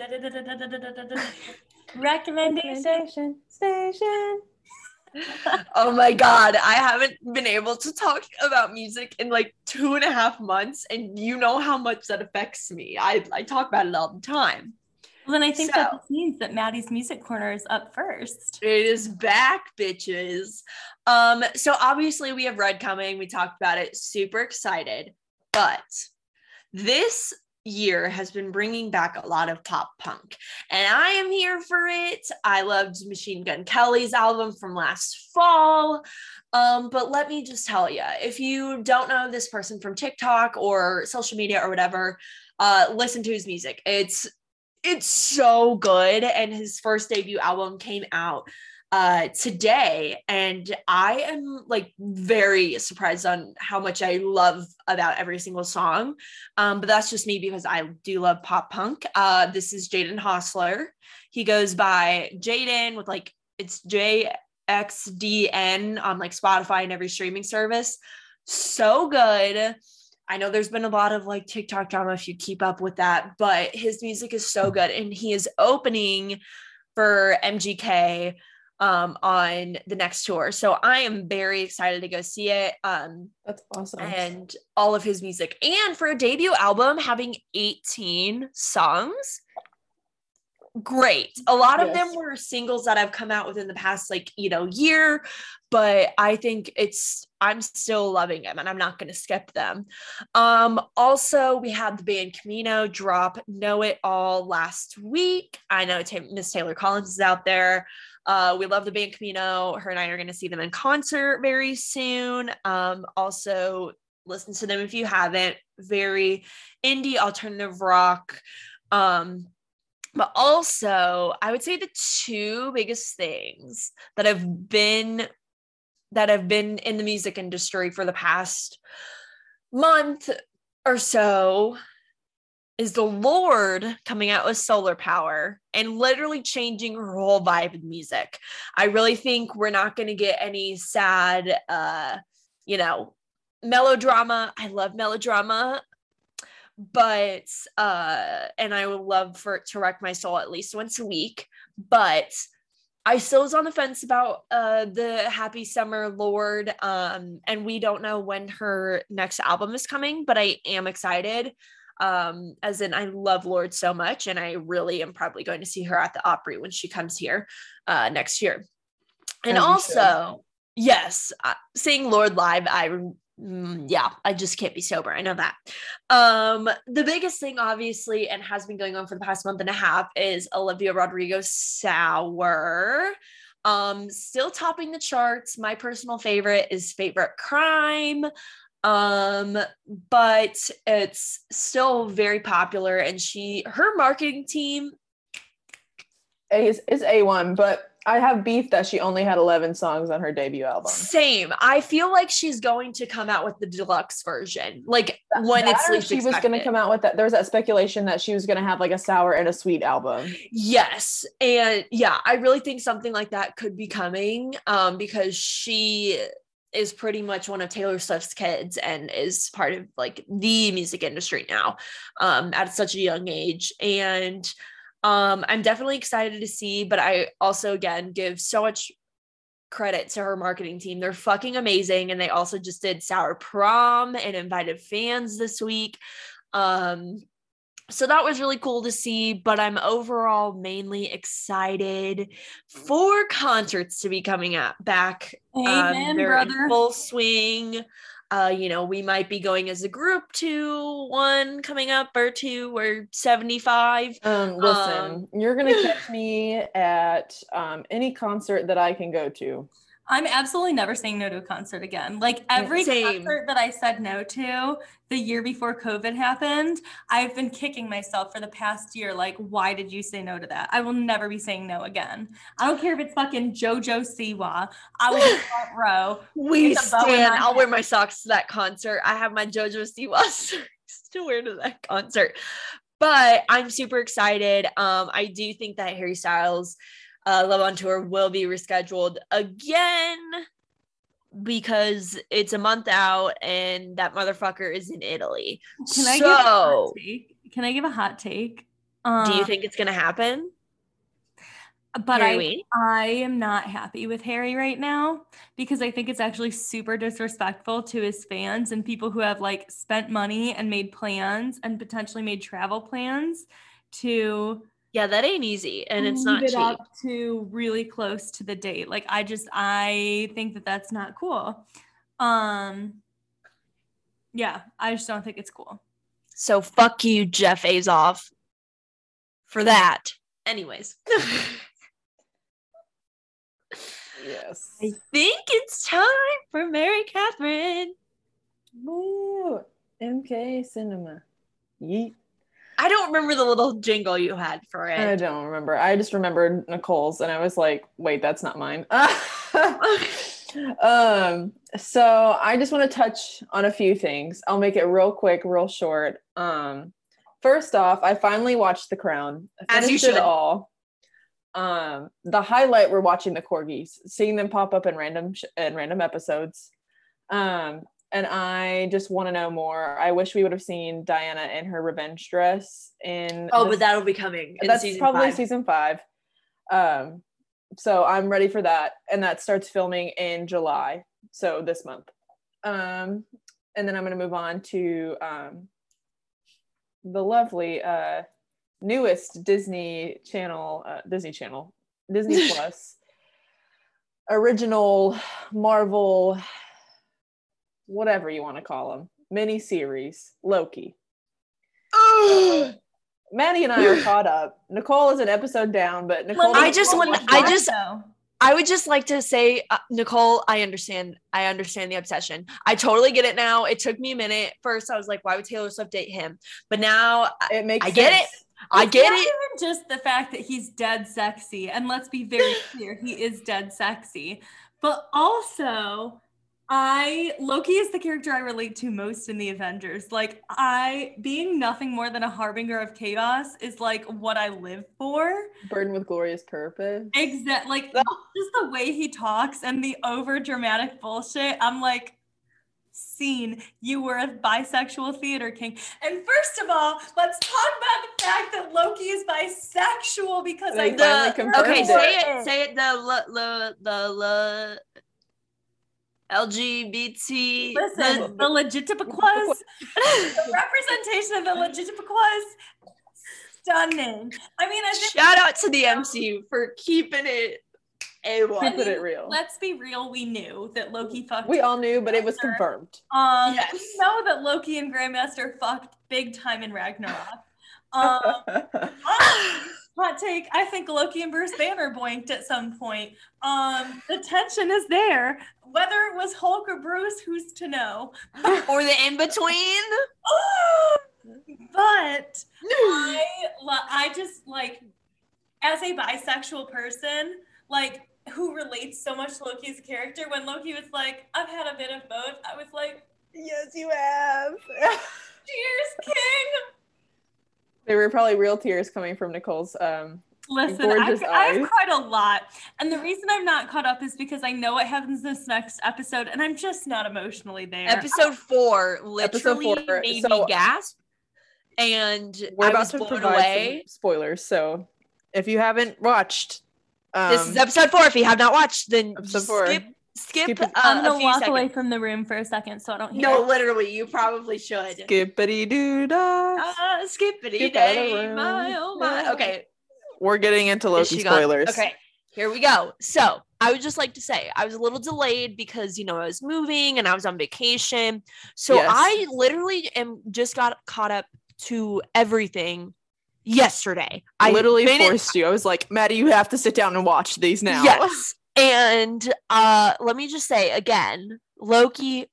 recommendation station. [laughs] oh my God. I haven't been able to talk about music in like two and a half months. And you know how much that affects me. I, I talk about it all the time. Well, then I think that So- this means that Maddie's music corner is up first. It is back, bitches. Um, so obviously we have Red coming. We talked about it. Super excited. But this year has been bringing back a lot of pop punk, and I am here for it. I loved Machine Gun Kelly's album from last fall. Um, but let me just tell you, if you don't know this person from TikTok or social media or whatever, uh, listen to his music. It's it's so good and his first debut album came out uh today and i am like very surprised on how much i love about every single song. Um but that's just me because i do love pop punk. Uh this is Jaden Hossler. He goes by jaden with like it's jxdn on like spotify and every streaming service. So good. I know there's been a lot of like TikTok drama if you keep up with that, but his music is so good and he is opening for MGK um on the next tour. So I am very excited to go see it. Um That's awesome. and all of his music. And for a debut album having 18 songs, great. A lot of them were singles that have come out within the past like, you know, year, but I think it's I'm still loving them and I'm not going to skip them. Um also we had the band Camino drop Know It All last week. I know Miss Taylor Collins is out there. Uh, we love the band Camino. Her and I are going to see them in concert very soon. Um, also, listen to them if you haven't. Very indie alternative rock. Um, but also, I would say the two biggest things that have been that have been in the music industry for the past month or so is the Lorde coming out with solar power and literally changing her whole vibe of music. I really think we're not going to get any sad, uh, you know, melodrama. I love melodrama, but, uh, and I would love for it to wreck my soul at least once a week. But I still was on the fence about uh the Happy Summer Lorde. Um, and we don't know when her next album is coming, but I am excited um as in i love lorde so much and i really am probably going to see her at the opry when she comes here uh next year. And As also yes uh, seeing lorde live i mm, yeah i just can't be sober. I know that. Um the biggest thing obviously and has been going on for the past month and a half is olivia rodrigo sour. Um still topping the charts. My personal favorite is favorite crime um but it's still very popular and she her marketing team is is A1, but I have beef that she only had 11 songs on her debut album. same i feel like she's going to come out with the deluxe version like when That it's least she was going to come out with that. There was that speculation that she was going to have like a sour and a sweet album. Yes. And yeah, I really think something like that could be coming um, because she is pretty much one of Taylor Swift's kids and is part of like the music industry now um, at such a young age. And um, I'm definitely excited to see, but I also, again, give so much credit to her marketing team. They're fucking amazing. And they also just did Sour Prom and invited fans this week. Um, so that was really cool to see but i'm overall mainly excited for concerts to be coming up back um, Amen, they're in brother. full swing uh you know we might be going as a group to one coming up or two or 75 Um, listen, you're going [sighs] to catch me at um, any concert that I can go to. I'm absolutely never saying no to a concert again. Like every Same. concert that I said no to the year before COVID happened, I've been kicking myself for the past year. Like, why did you say no to that? I will never be saying no again. I don't care if it's fucking JoJo Siwa. I will be [laughs] front row. we With a bow in stand i'll wear my socks to that concert i have my jojo siwa [laughs] socks to wear to that concert but i'm super excited um i do think that harry styles uh love on tour will be rescheduled again because it's a month out and that motherfucker is in italy Can I give a hot so take? Can I give a hot take? do you Um, think it's gonna happen But Harry I, Wayne? I am not happy with Harry right now because I think it's actually super disrespectful to his fans and people who have like spent money and made plans and potentially made travel plans to yeah that ain't easy and it's not it cheap up to really close to the date. Like I just I think that that's not cool. Um yeah, I just don't think it's cool. so fuck you jeff azoff for that anyways Yes. [laughs] I think it's time for Mary Catherine. Woo! MK Cinema. Yeet. I don't remember the little jingle you had for it. I don't remember. I just remembered Nicole's and I was like, wait, that's not mine. [laughs] um, so I just want to touch on a few things. I'll make it real quick, real short. Um, first off, I finally watched The Crown. I As you it should. all. Um, the highlight we're watching the corgis, seeing them pop up in random sh- in random episodes. Um, and I just want to know more. I wish we would have seen Diana in her revenge dress in. Oh, the- but that'll be coming. In that's season probably five. season five. Um, so I'm ready for that, and that starts filming in July, so this month. Um, and then I'm gonna move on to um, the lovely uh, newest Disney Channel, uh, Disney Channel, Disney [laughs] Plus original Marvel, whatever you want to call them, mini series Loki. [gasps] Maddie and I are caught up. Nicole is an episode down, but Nicole. I just want- watch I Loki. just- I would just like to say, uh, Nicole, I understand. I understand the obsession. I totally get it now. It took me a minute. First, I was like, why would Taylor Swift date him? But now it makes. I get it. I It's get not it. Even just the fact that he's dead sexy, and let's be very [laughs] clear, he is dead sexy. But also, I Loki is the character I relate to most in the Avengers. Like I being nothing more than a harbinger of chaos is like what I live for. Burdened with glorious purpose. Exact like [laughs] just the way he talks and the over dramatic bullshit. I'm like, scene, you were a bisexual theater king. And first of all, let's talk about the fact that Loki is bisexual because They I The, okay, say it. Say it. The l- l- the l- LGBT. Listen, the- the legitimaquas, the representation of the legitimaquas, stunning. I mean, I think shout out to the MCU for keeping it a Keep one. it real. let's be real, we knew that Loki fucked We all knew, but it was confirmed. Um, Yes. we know that Loki and Grandmaster fucked big time in Ragnarok. Um, [laughs] honestly, hot take. I think Loki and Bruce Banner boinked at some point. Um, the tension is there. Whether it was Hulk or Bruce, who's to know? [laughs] or the in between. [laughs] but I, I just like, as a bisexual person, like who relates so much to Loki's character. When Loki was like, "I've had a bit of both," I was like, yes, you have. [laughs] "Cheers, King." There were probably real tears coming from Nicole's. Um, Listen, Gorgeous I've, I've cried a lot. And the reason I'm not caught up is because I know what happens this next episode and I'm just not emotionally there. Episode four literally four, made so- me gasp, and we're I about was to blown provide away. some spoilers, so if you haven't watched, um, this is episode four. If you have not watched, then episode four. skip skip, Skip uh, I'm gonna few walk seconds. away from the room for a second so I don't hear. No, literally, you probably should. skippity doo dah. Uh, skippity Skip out of the day, my oh my. Yeah. Okay, We're getting into is Loki she gone? spoilers. Okay, here we go. So I would just like to say I was a little delayed because you know I was moving and I was on vacation. So Yes. I literally am just got caught up to everything yesterday. I I literally made it- forced you. I was like, Maddie, you have to sit down and watch these now. Yes. And uh let me just say again, Loki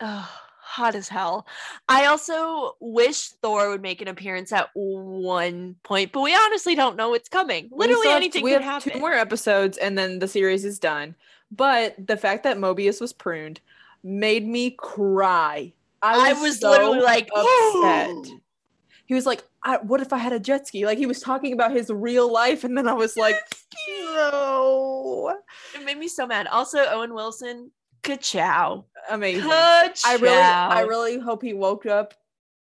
ugh, hot as hell. I also wish Thor would make an appearance at one point, but we honestly don't know what's coming. Literally have- anything we can have happen. Two more episodes, and then the series is done. But the fact that Mobius was pruned made me cry. I I was, was so literally like [gasps] upset. He was like, I, "What if I had a jet ski?" Like he was talking about his real life, and then I was like, "No, It made me so mad. Also, Owen Wilson, ka-chow. amazing." Ka-chow. I really, I really hope he woke up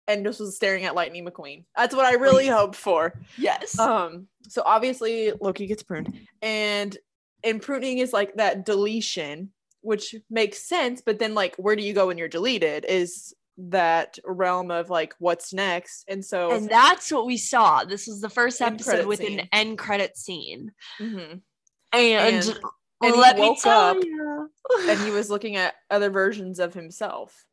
and just was staring at Lightning McQueen. That's what I really hoped for. yes. Um, so obviously Loki gets pruned, and and pruning is like that deletion, which makes sense. But then, like, where do you go when you're deleted? Is that realm of like what's next? And so, and that's what we saw. This was the first episode with an end credit scene. Mhm. And, And- and let me tell you. and he was looking at other versions of himself.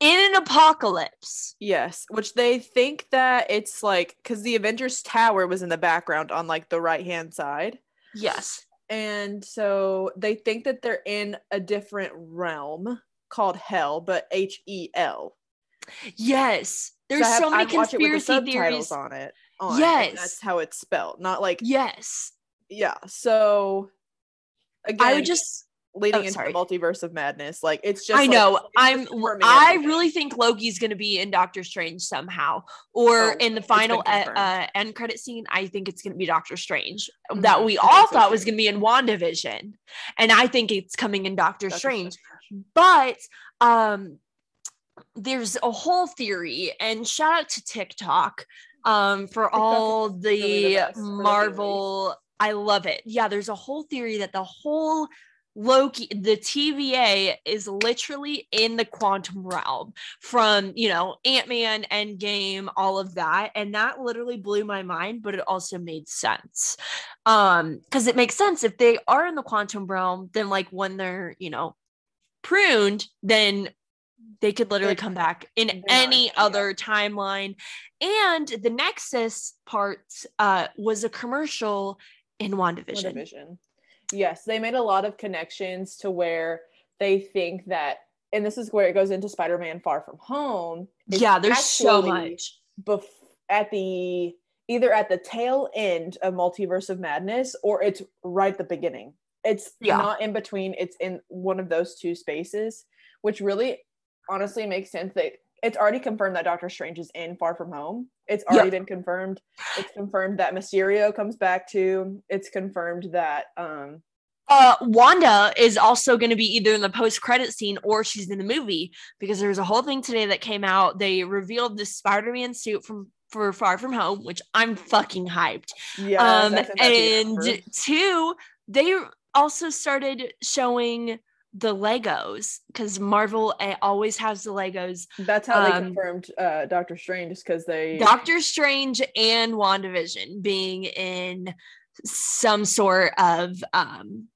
in an apocalypse. Yes, which they think that it's like because the Avengers Tower was in the background on like the right hand side. Yes. And so they think that they're in a different realm called Hell, but H E L. Yes. There's have- so many I'd watch it with the conspiracy subtitles theories. on it. On, Yes. that's how it's spelled. Not like Yes. yeah. So again, I would just leading oh, into the multiverse of madness. Like it's just I like, know. I'm I everything. really think Loki's going to be in Doctor Strange somehow or Oh, in the final uh, confirmed. uh, end credit scene I think it's going to be Doctor Strange Mhm, that we all so thought was going to be in WandaVision and I think it's coming in Doctor Doctor Strange Strange. but um there's a whole theory and shout out to TikTok um for all the, really the Marvel I love it. Yeah, there's a whole theory that the whole Loki, the TVA is literally in the quantum realm from, you know, Ant-Man, Endgame, all of that. And that literally blew my mind, but it also made sense. Um, because it makes sense if they are in the quantum realm, then like when they're, you know, pruned, then they could literally come back in any other timeline. And the Nexus part uh was a commercial in WandaVision. WandaVision. Yes, they made a lot of connections to where they think that, and this is where it goes into Spider-Man: Far From Home. Yeah, there's so much. Bef- at the either at the tail end of Multiverse of Madness or it's right at the beginning. It's Yeah. not in between. It's in one of those two spaces, which really, honestly, makes sense. That it's already confirmed that Doctor Strange is in Far From Home. It's Yeah. already been confirmed. It's confirmed that Mysterio comes back too. It's confirmed that um Uh, Wanda is also going to be either in the post credit scene or she's in the movie because there's a whole thing today that came out. They revealed the Spider Man suit from for Far From Home, which I'm fucking hyped. yeah, um, and two, they also started showing the Legos because Marvel uh, always has the Legos. that's how they um, confirmed uh Doctor Strange just because they Doctor Strange and WandaVision being in some sort of um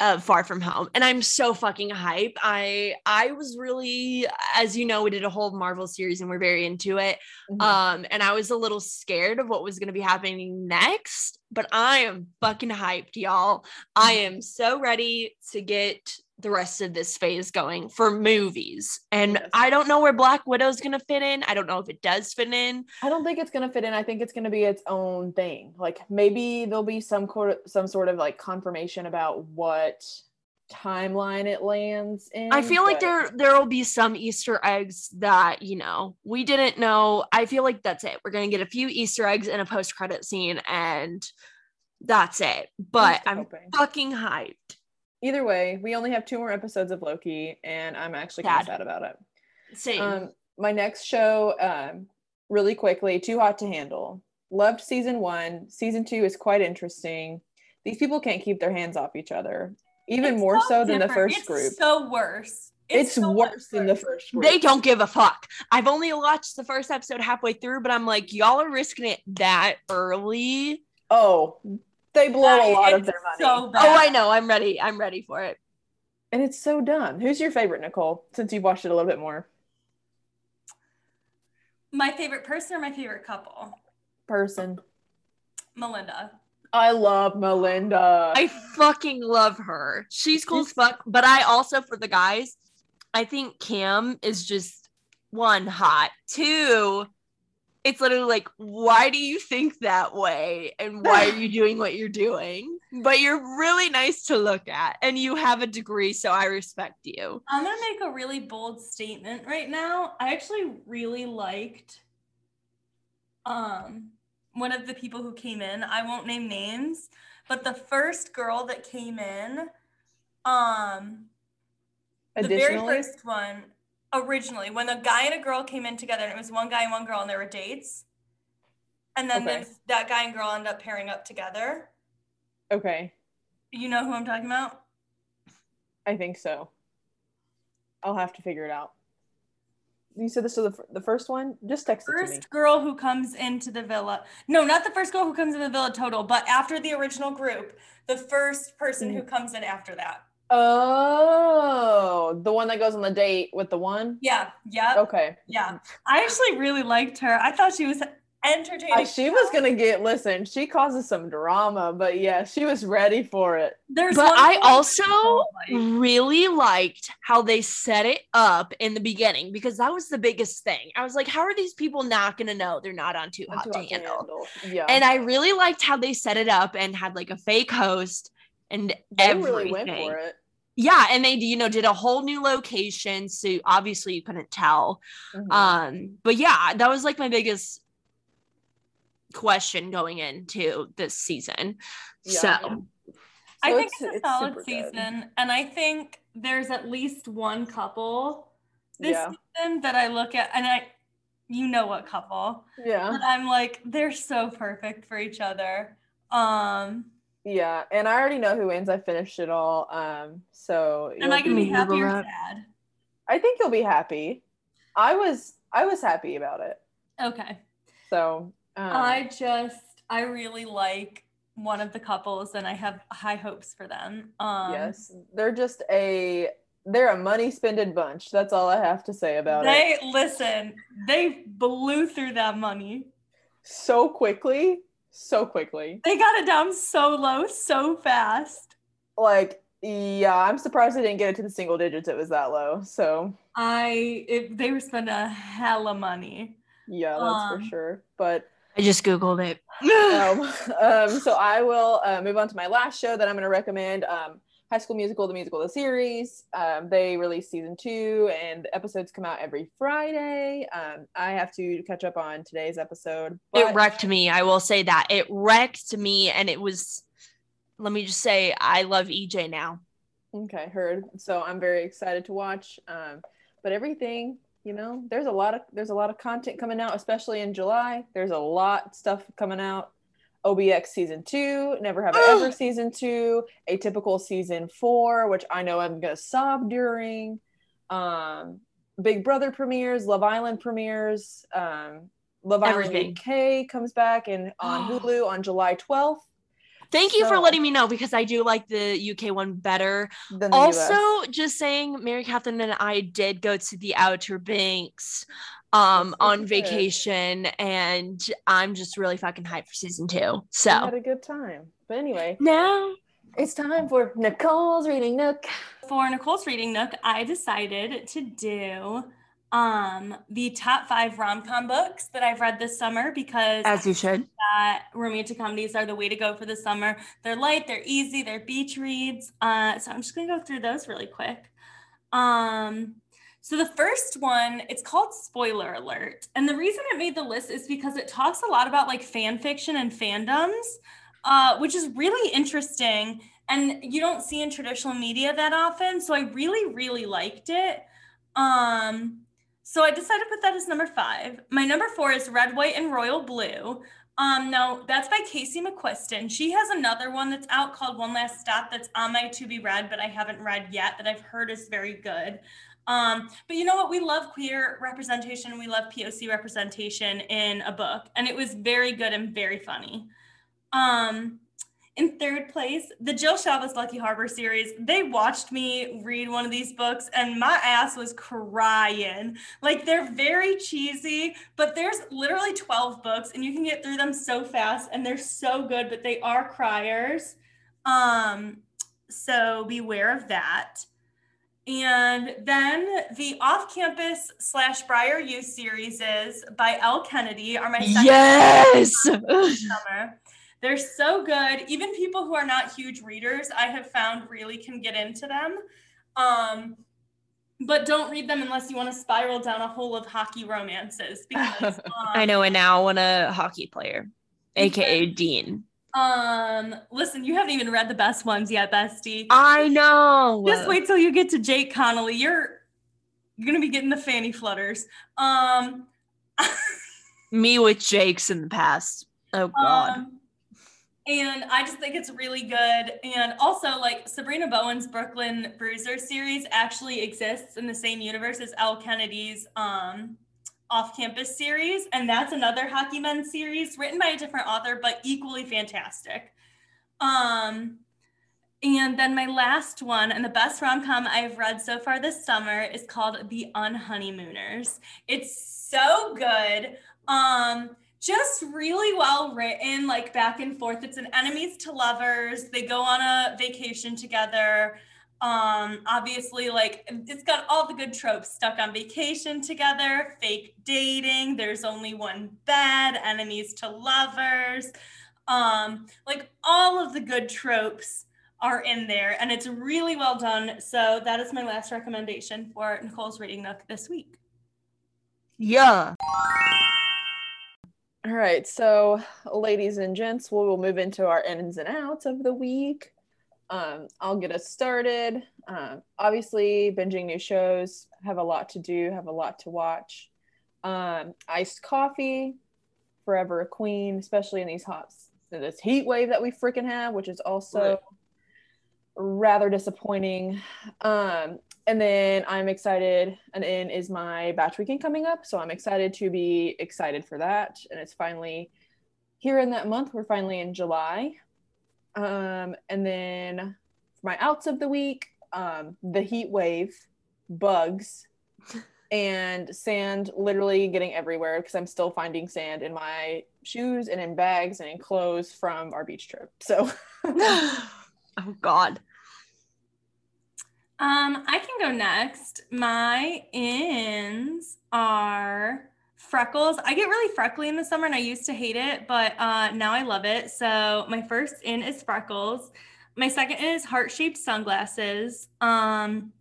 of Far From Home. And I'm so fucking hype. I I was really as you know, we did a whole Marvel series and we're very into it. Mhm. Um and I was a little scared of what was going to be happening next, but I am fucking hyped, y'all. I Mm-hmm. am so ready to get the rest of this phase going for movies. And. I don't know where Black Widow's going to fit in. I don't know if it does fit in. I don't think it's gonna fit in. I think it's gonna be its own thing. Like maybe there'll be some sort some sort of like confirmation about what timeline it lands in. I feel like there there will be some Easter eggs that, you know, we didn't know. I feel like that's it. We're going to get a few Easter eggs in a post-credit scene and that's it. But still I'm fucking hyped. Either way, we only have two more episodes of Loki, and I'm actually kind of Sad. about it. Same. Um, my next show, um, really quickly, Too Hot to Handle. Loved season one. Season two is quite interesting. These people can't keep their hands off each other, even It's more so than the first It's group. So worse. It's, so worse much than the first group. they don't give a fuck. I've only watched the first episode halfway through, but I'm like, y'all are risking it that early. Oh, they blow a Like, lot of their money. So bad. Oh, I know. I'm ready. I'm ready for it. And it's so dumb. Who's your favorite, Nicole? Since you've watched it a little bit more. My favorite person or my favorite couple? Person. Melinda. I love Melinda. I fucking love her. She's cool as fuck. But I also, for the guys, I think Cam is just one hot. Two, it's literally like, why do you think that way? And why are you doing what you're doing? But you're really nice to look at and you have a degree, so I respect you. I'm gonna make a really bold statement right now. I actually really liked um one of the people who came in. I won't name names, but the first girl that came in, um the very first one originally when a guy and a girl came in together and it was one guy and one girl and there were dates and then Okay. this, that guy and girl end up pairing up together okay, you know who i'm talking about I think so. I'll have to figure it out. You said this was the, the first one? Just text it to me. first girl who comes into the villa no not the first girl who comes in the villa total but after the original group the first person Mm. who comes in after that Oh, the one that goes on the date with the one? yeah yeah Okay. yeah i actually really liked her i thought she was entertaining Uh, she was going to get, listen, she causes some drama, but yeah, she was ready for it. there's But I also like. really liked how they set it up in the beginning because that was the biggest thing. I was like, how are these people not going to know they're not on Too Hot Too to Hot to Handle? Handle. Yeah. And I really liked how they set it up and had like a fake host and they everything. really went for it. Yeah, and they you know did a whole new location, so obviously you couldn't tell. Mhm. Um, but yeah, that was like my biggest question going into this season. Yeah. So I think it's- it's, it's a solid super good. season, and I think there's at least one couple this Yeah. season that I look at, and I, you know what couple, Yeah. but I'm like, they're so perfect for each other. Um, Yeah. And I already know who wins. I finished it all. Um, so am I gonna be happy or that. sad? I think you'll be happy. I was I was happy about it. Okay. So um, I just, I really like one of the couples, and I have high hopes for them. Um, yes, they're just a they're a money spended bunch. That's all I have to say about it. They listen. They blew through that money. So quickly, so quickly. They got it down so low, so fast. Like yeah, I'm surprised they didn't get it to the single digits. It was that low. So I, it, they were spending a hell of money. yeah, that's Um, for sure. But I just googled it. [laughs] um, um, so I will uh, move on to my last show that I'm going to recommend. Um, High School Musical, the musical, the series. Um, they release season two, and episodes come out every Friday. Um, I have to catch up on today's episode. it wrecked me. I will say that it wrecked me, and it was. Let me just say, I love EJ now. Okay, heard. So I'm very excited to watch. Um, but everything, you know, there's a lot of there's a lot of content coming out, especially in July. There's a lot of stuff coming out. OBX season two, Never Have I Ever season two, Atypical season four, which I know I'm gonna sob during. Um, Big Brother premieres, Love Island premieres, um, Love Everything. Island UK comes back and on [gasps] Hulu on July 12th. Thank you for letting me know because I do like the UK one better. Than the US. Also, just saying, Mary Catherine and I did go to the Outer Banks um That's on good. vacation, and I'm just really fucking hyped for season two. We So had a good time. But anyway, now It's time for Nicole's reading nook. For Nicole's reading nook, I decided to do um the top five rom-com books that I've read this summer because as you should. that romantic comedies are the way to go for the summer. They're light, they're easy, they're beach reads. Uh, so I'm just gonna go through those really quick. Um, so the first one, it's called Spoiler Alert, and the reason it made the list is because it talks a lot about like fan fiction and fandoms, uh, which is really interesting, and you don't see in traditional media that often. So I really, really liked it. Um, so I decided to put that as number five. My number four is Red, White, and Royal Blue. Um, no, that's by Casey McQuiston. She has another one that's out called One Last Stop that's on my to be read, but I haven't read yet that I've heard is very good. Um, but you know what? We love queer representation. We love POC representation in a book, and it was very good and very funny. Um, in third place, the Jill Shalvis Lucky Harbor series. They watched me read one of these books, and my ass was crying. Like they're very cheesy, but there's literally 12 books, and you can get through them so fast, and they're so good, but they are criers. Um, so beware of that. And then the off-campus slash Briar U series is by Elle Kennedy are my second Yes. [laughs] summer. They're so good. Even people who are not huge readers, I have found really can get into them. Um, but don't read them unless you want to spiral down a hole of hockey romances. [laughs] Because um, I know, and now I want a hockey player, aka Dean. Um, listen, you haven't even read the best ones yet, bestie. I know. Just wait till you get to Jake Connelly. You're you're gonna be getting the fanny flutters. Um, [laughs] Me with Jake's in the past. Oh God. Um, and I just think it's really good. And also, like Sarina Bowen's Brooklyn Bruiser series actually exists in the same universe as Elle Kennedy's um, off campus series. And that's another Hockey Men series written by a different author, but equally fantastic. Um, and then my last one, and the best rom com I've read so far this summer, is called The Unhoneymooners. It's so good. Um, just really well written, like back and forth. It's an enemies to lovers. They go on a vacation together. Um, obviously, like it's got all the good tropes stuck on vacation together, fake dating, there's only one bed, enemies to lovers. Um, like all of the good tropes are in there, and it's really well done. So that is my last recommendation for Nicole's Reading Nook this week. Yeah. All right, so ladies and gents, we will move into our ins and outs of the week. Um, I'll get us started. Um, obviously, binging new shows have a lot to do, have a lot to watch. Um, iced coffee, forever a queen, especially in these hot this heat wave that we freaking have, which is also Right. rather disappointing. Um, and then I'm excited, and in is my batch weekend coming up, so I'm excited to be excited for that. And it's finally here in that month. We're finally in July. Um, and then for my outs of the week, um, the heat wave, bugs, [laughs] and sand literally getting everywhere because I'm still finding sand in my shoes and in bags and in clothes from our beach trip. So [laughs] oh God. Um, I can go next. My ins are freckles. I get really freckly in the summer and I used to hate it, but uh, now I love it. So my first in is freckles. My second is heart-shaped sunglasses. Um,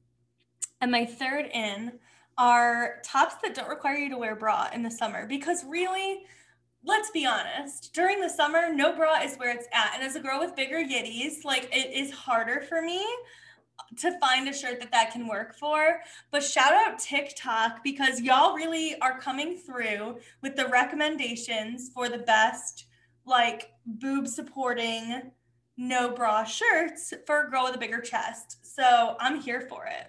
and my third in are tops that don't require you to wear bra in the summer because really let's be honest during the summer no bra is where it's at and as a girl with bigger yitties like it is harder for me to find a shirt that that can work for. But shout out TikTok because y'all really are coming through with the recommendations for the best like boob supporting no bra shirts for a girl with a bigger chest. So I'm here for it.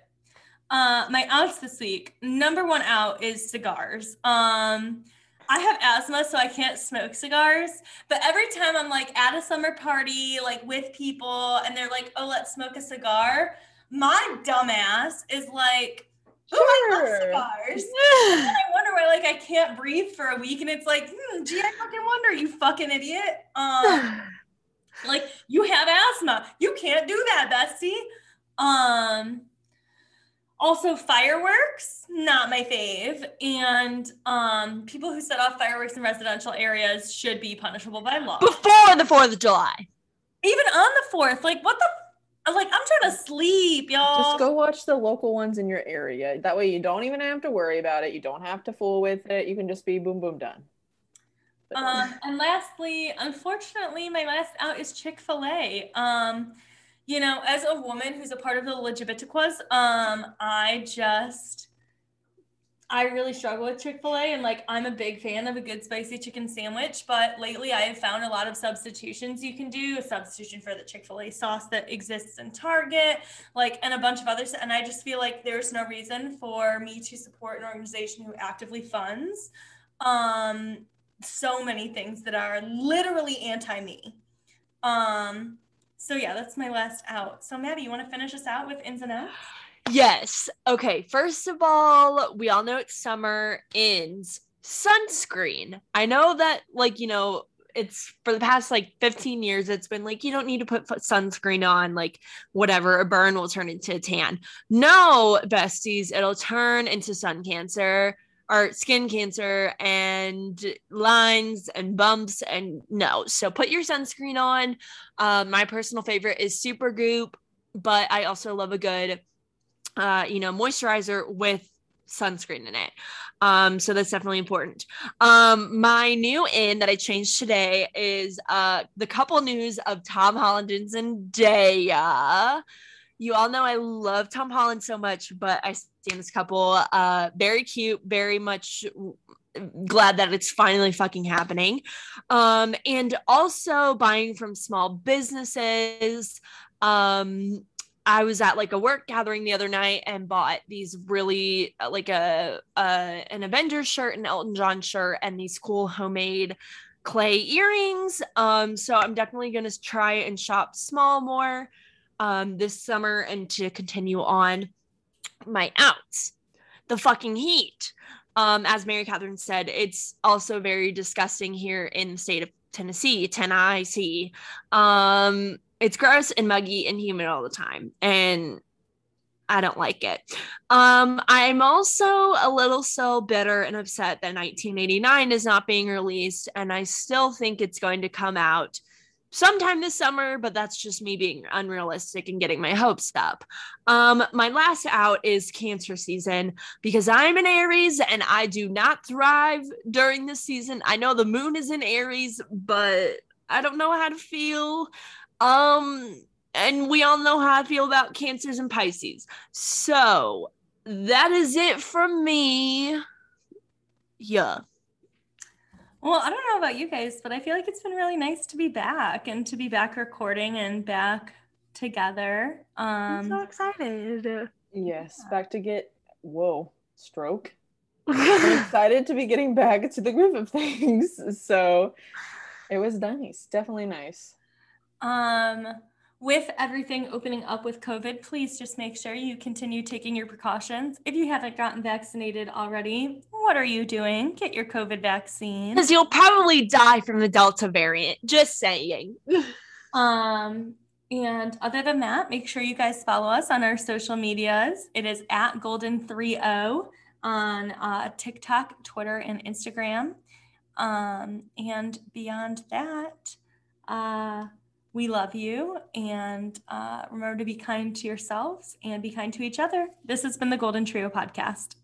Uh, my outs this week, number one out is cigars. Um, I have asthma, so I can't smoke cigars. But every time I'm like at a summer party, like with people, and they're like, "Oh, let's smoke a cigar," my dumbass is like, "Ooh, I love Sure. cigars." [laughs] And I wonder why, like, I can't breathe for a week, and it's like, hmm, gee, I fucking wonder, you fucking idiot. Um, [sighs] like, you have asthma, you can't do that, Bestie. Um, also fireworks, not my fave, and um, people who set off fireworks in residential areas should be punishable by law. Before the Fourth of July. Even on the fourth, like, what the? I'm like, I'm trying to sleep, y'all. just go watch the local ones in your area. That way you don't even have to worry about it. You don't have to fool with it. You can just be boom boom done. Um, and lastly, unfortunately, my last out is Chick Fil A. Um, you know, as a woman who's a part of the Legibitiquas, um, I just, I really struggle with Chick Fil A, and like I'm a big fan of a good spicy chicken sandwich. But lately, I have found a lot of substitutions you can do. A substitution for the Chick Fil A sauce that exists in Target, like, and a bunch of others. And I just feel like there's no reason for me to support an organization who actively funds um so many things that are literally anti me. Um, so yeah, that's my last out. So Maddie, you want to finish us out with ins and outs? Yes. Okay. First of all, we all know it's summer Ins Sunscreen. I know that, like, you know, it's for the past like 15 years, it's been like, you don't need to put sunscreen on, like, whatever, a burn will turn into a tan. No, besties, it'll turn into sun cancer or skin cancer and lines and bumps and no. So put your sunscreen on. Um, my personal favorite is supergoop but i also love a good uh, you know moisturizer with sunscreen in it. Um, so that's definitely important. Um, my new in that i changed today is uh, the couple news of tom holland and zendaya. You all know I love Tom Holland so much, but I this couple. Uh, very cute, very much glad that it's finally fucking happening. Um, and also buying from small businesses. Um, I was at like a work gathering the other night and bought these really uh, like a, a an Avengers shirt, an Elton John shirt, and these cool homemade clay earrings. Um, so I'm definitely gonna try and shop small more um, this summer and to continue on my outs. The fucking heat. Um, as Mary Catherine said, it's also very disgusting here in the state of Tennessee, Tennessee. Um, it's gross and muggy and humid all the time. And I don't like it. Um, I'm also a little so bitter and upset that 1989 is not being released, and I still think it's going to come out sometime this summer, but that's just me being unrealistic and getting my hopes up. Um, my last out is cancer season because I'm an Aries and I do not thrive during this season. I know the moon is in Aries, but I don't know how to feel. Um, and we all know how I feel about cancers and Pisces. So that is it from me. Yeah. Well, I don't know about you guys, but I feel like it's been really nice to be back and to be back recording and back together. Um, I'm so Um, excited. Yes, back to get whoa stroke. I'm [laughs] excited to be getting back to the groove of things. [laughs] So it was nice, definitely nice. um, with everything opening up with COVID, please just make sure you continue taking your precautions. If you haven't gotten vaccinated already, what are you doing? Get your COVID vaccine. Because you'll probably die from the Delta variant. Just saying. [laughs] Um, and other than that, make sure you guys follow us on our social medias. It is at Golden30 on uh, TikTok, Twitter, and Instagram. Um, and beyond that, uh, we love you and uh, remember to be kind to yourselves and be kind to each other. This has been the Golden Trio podcast.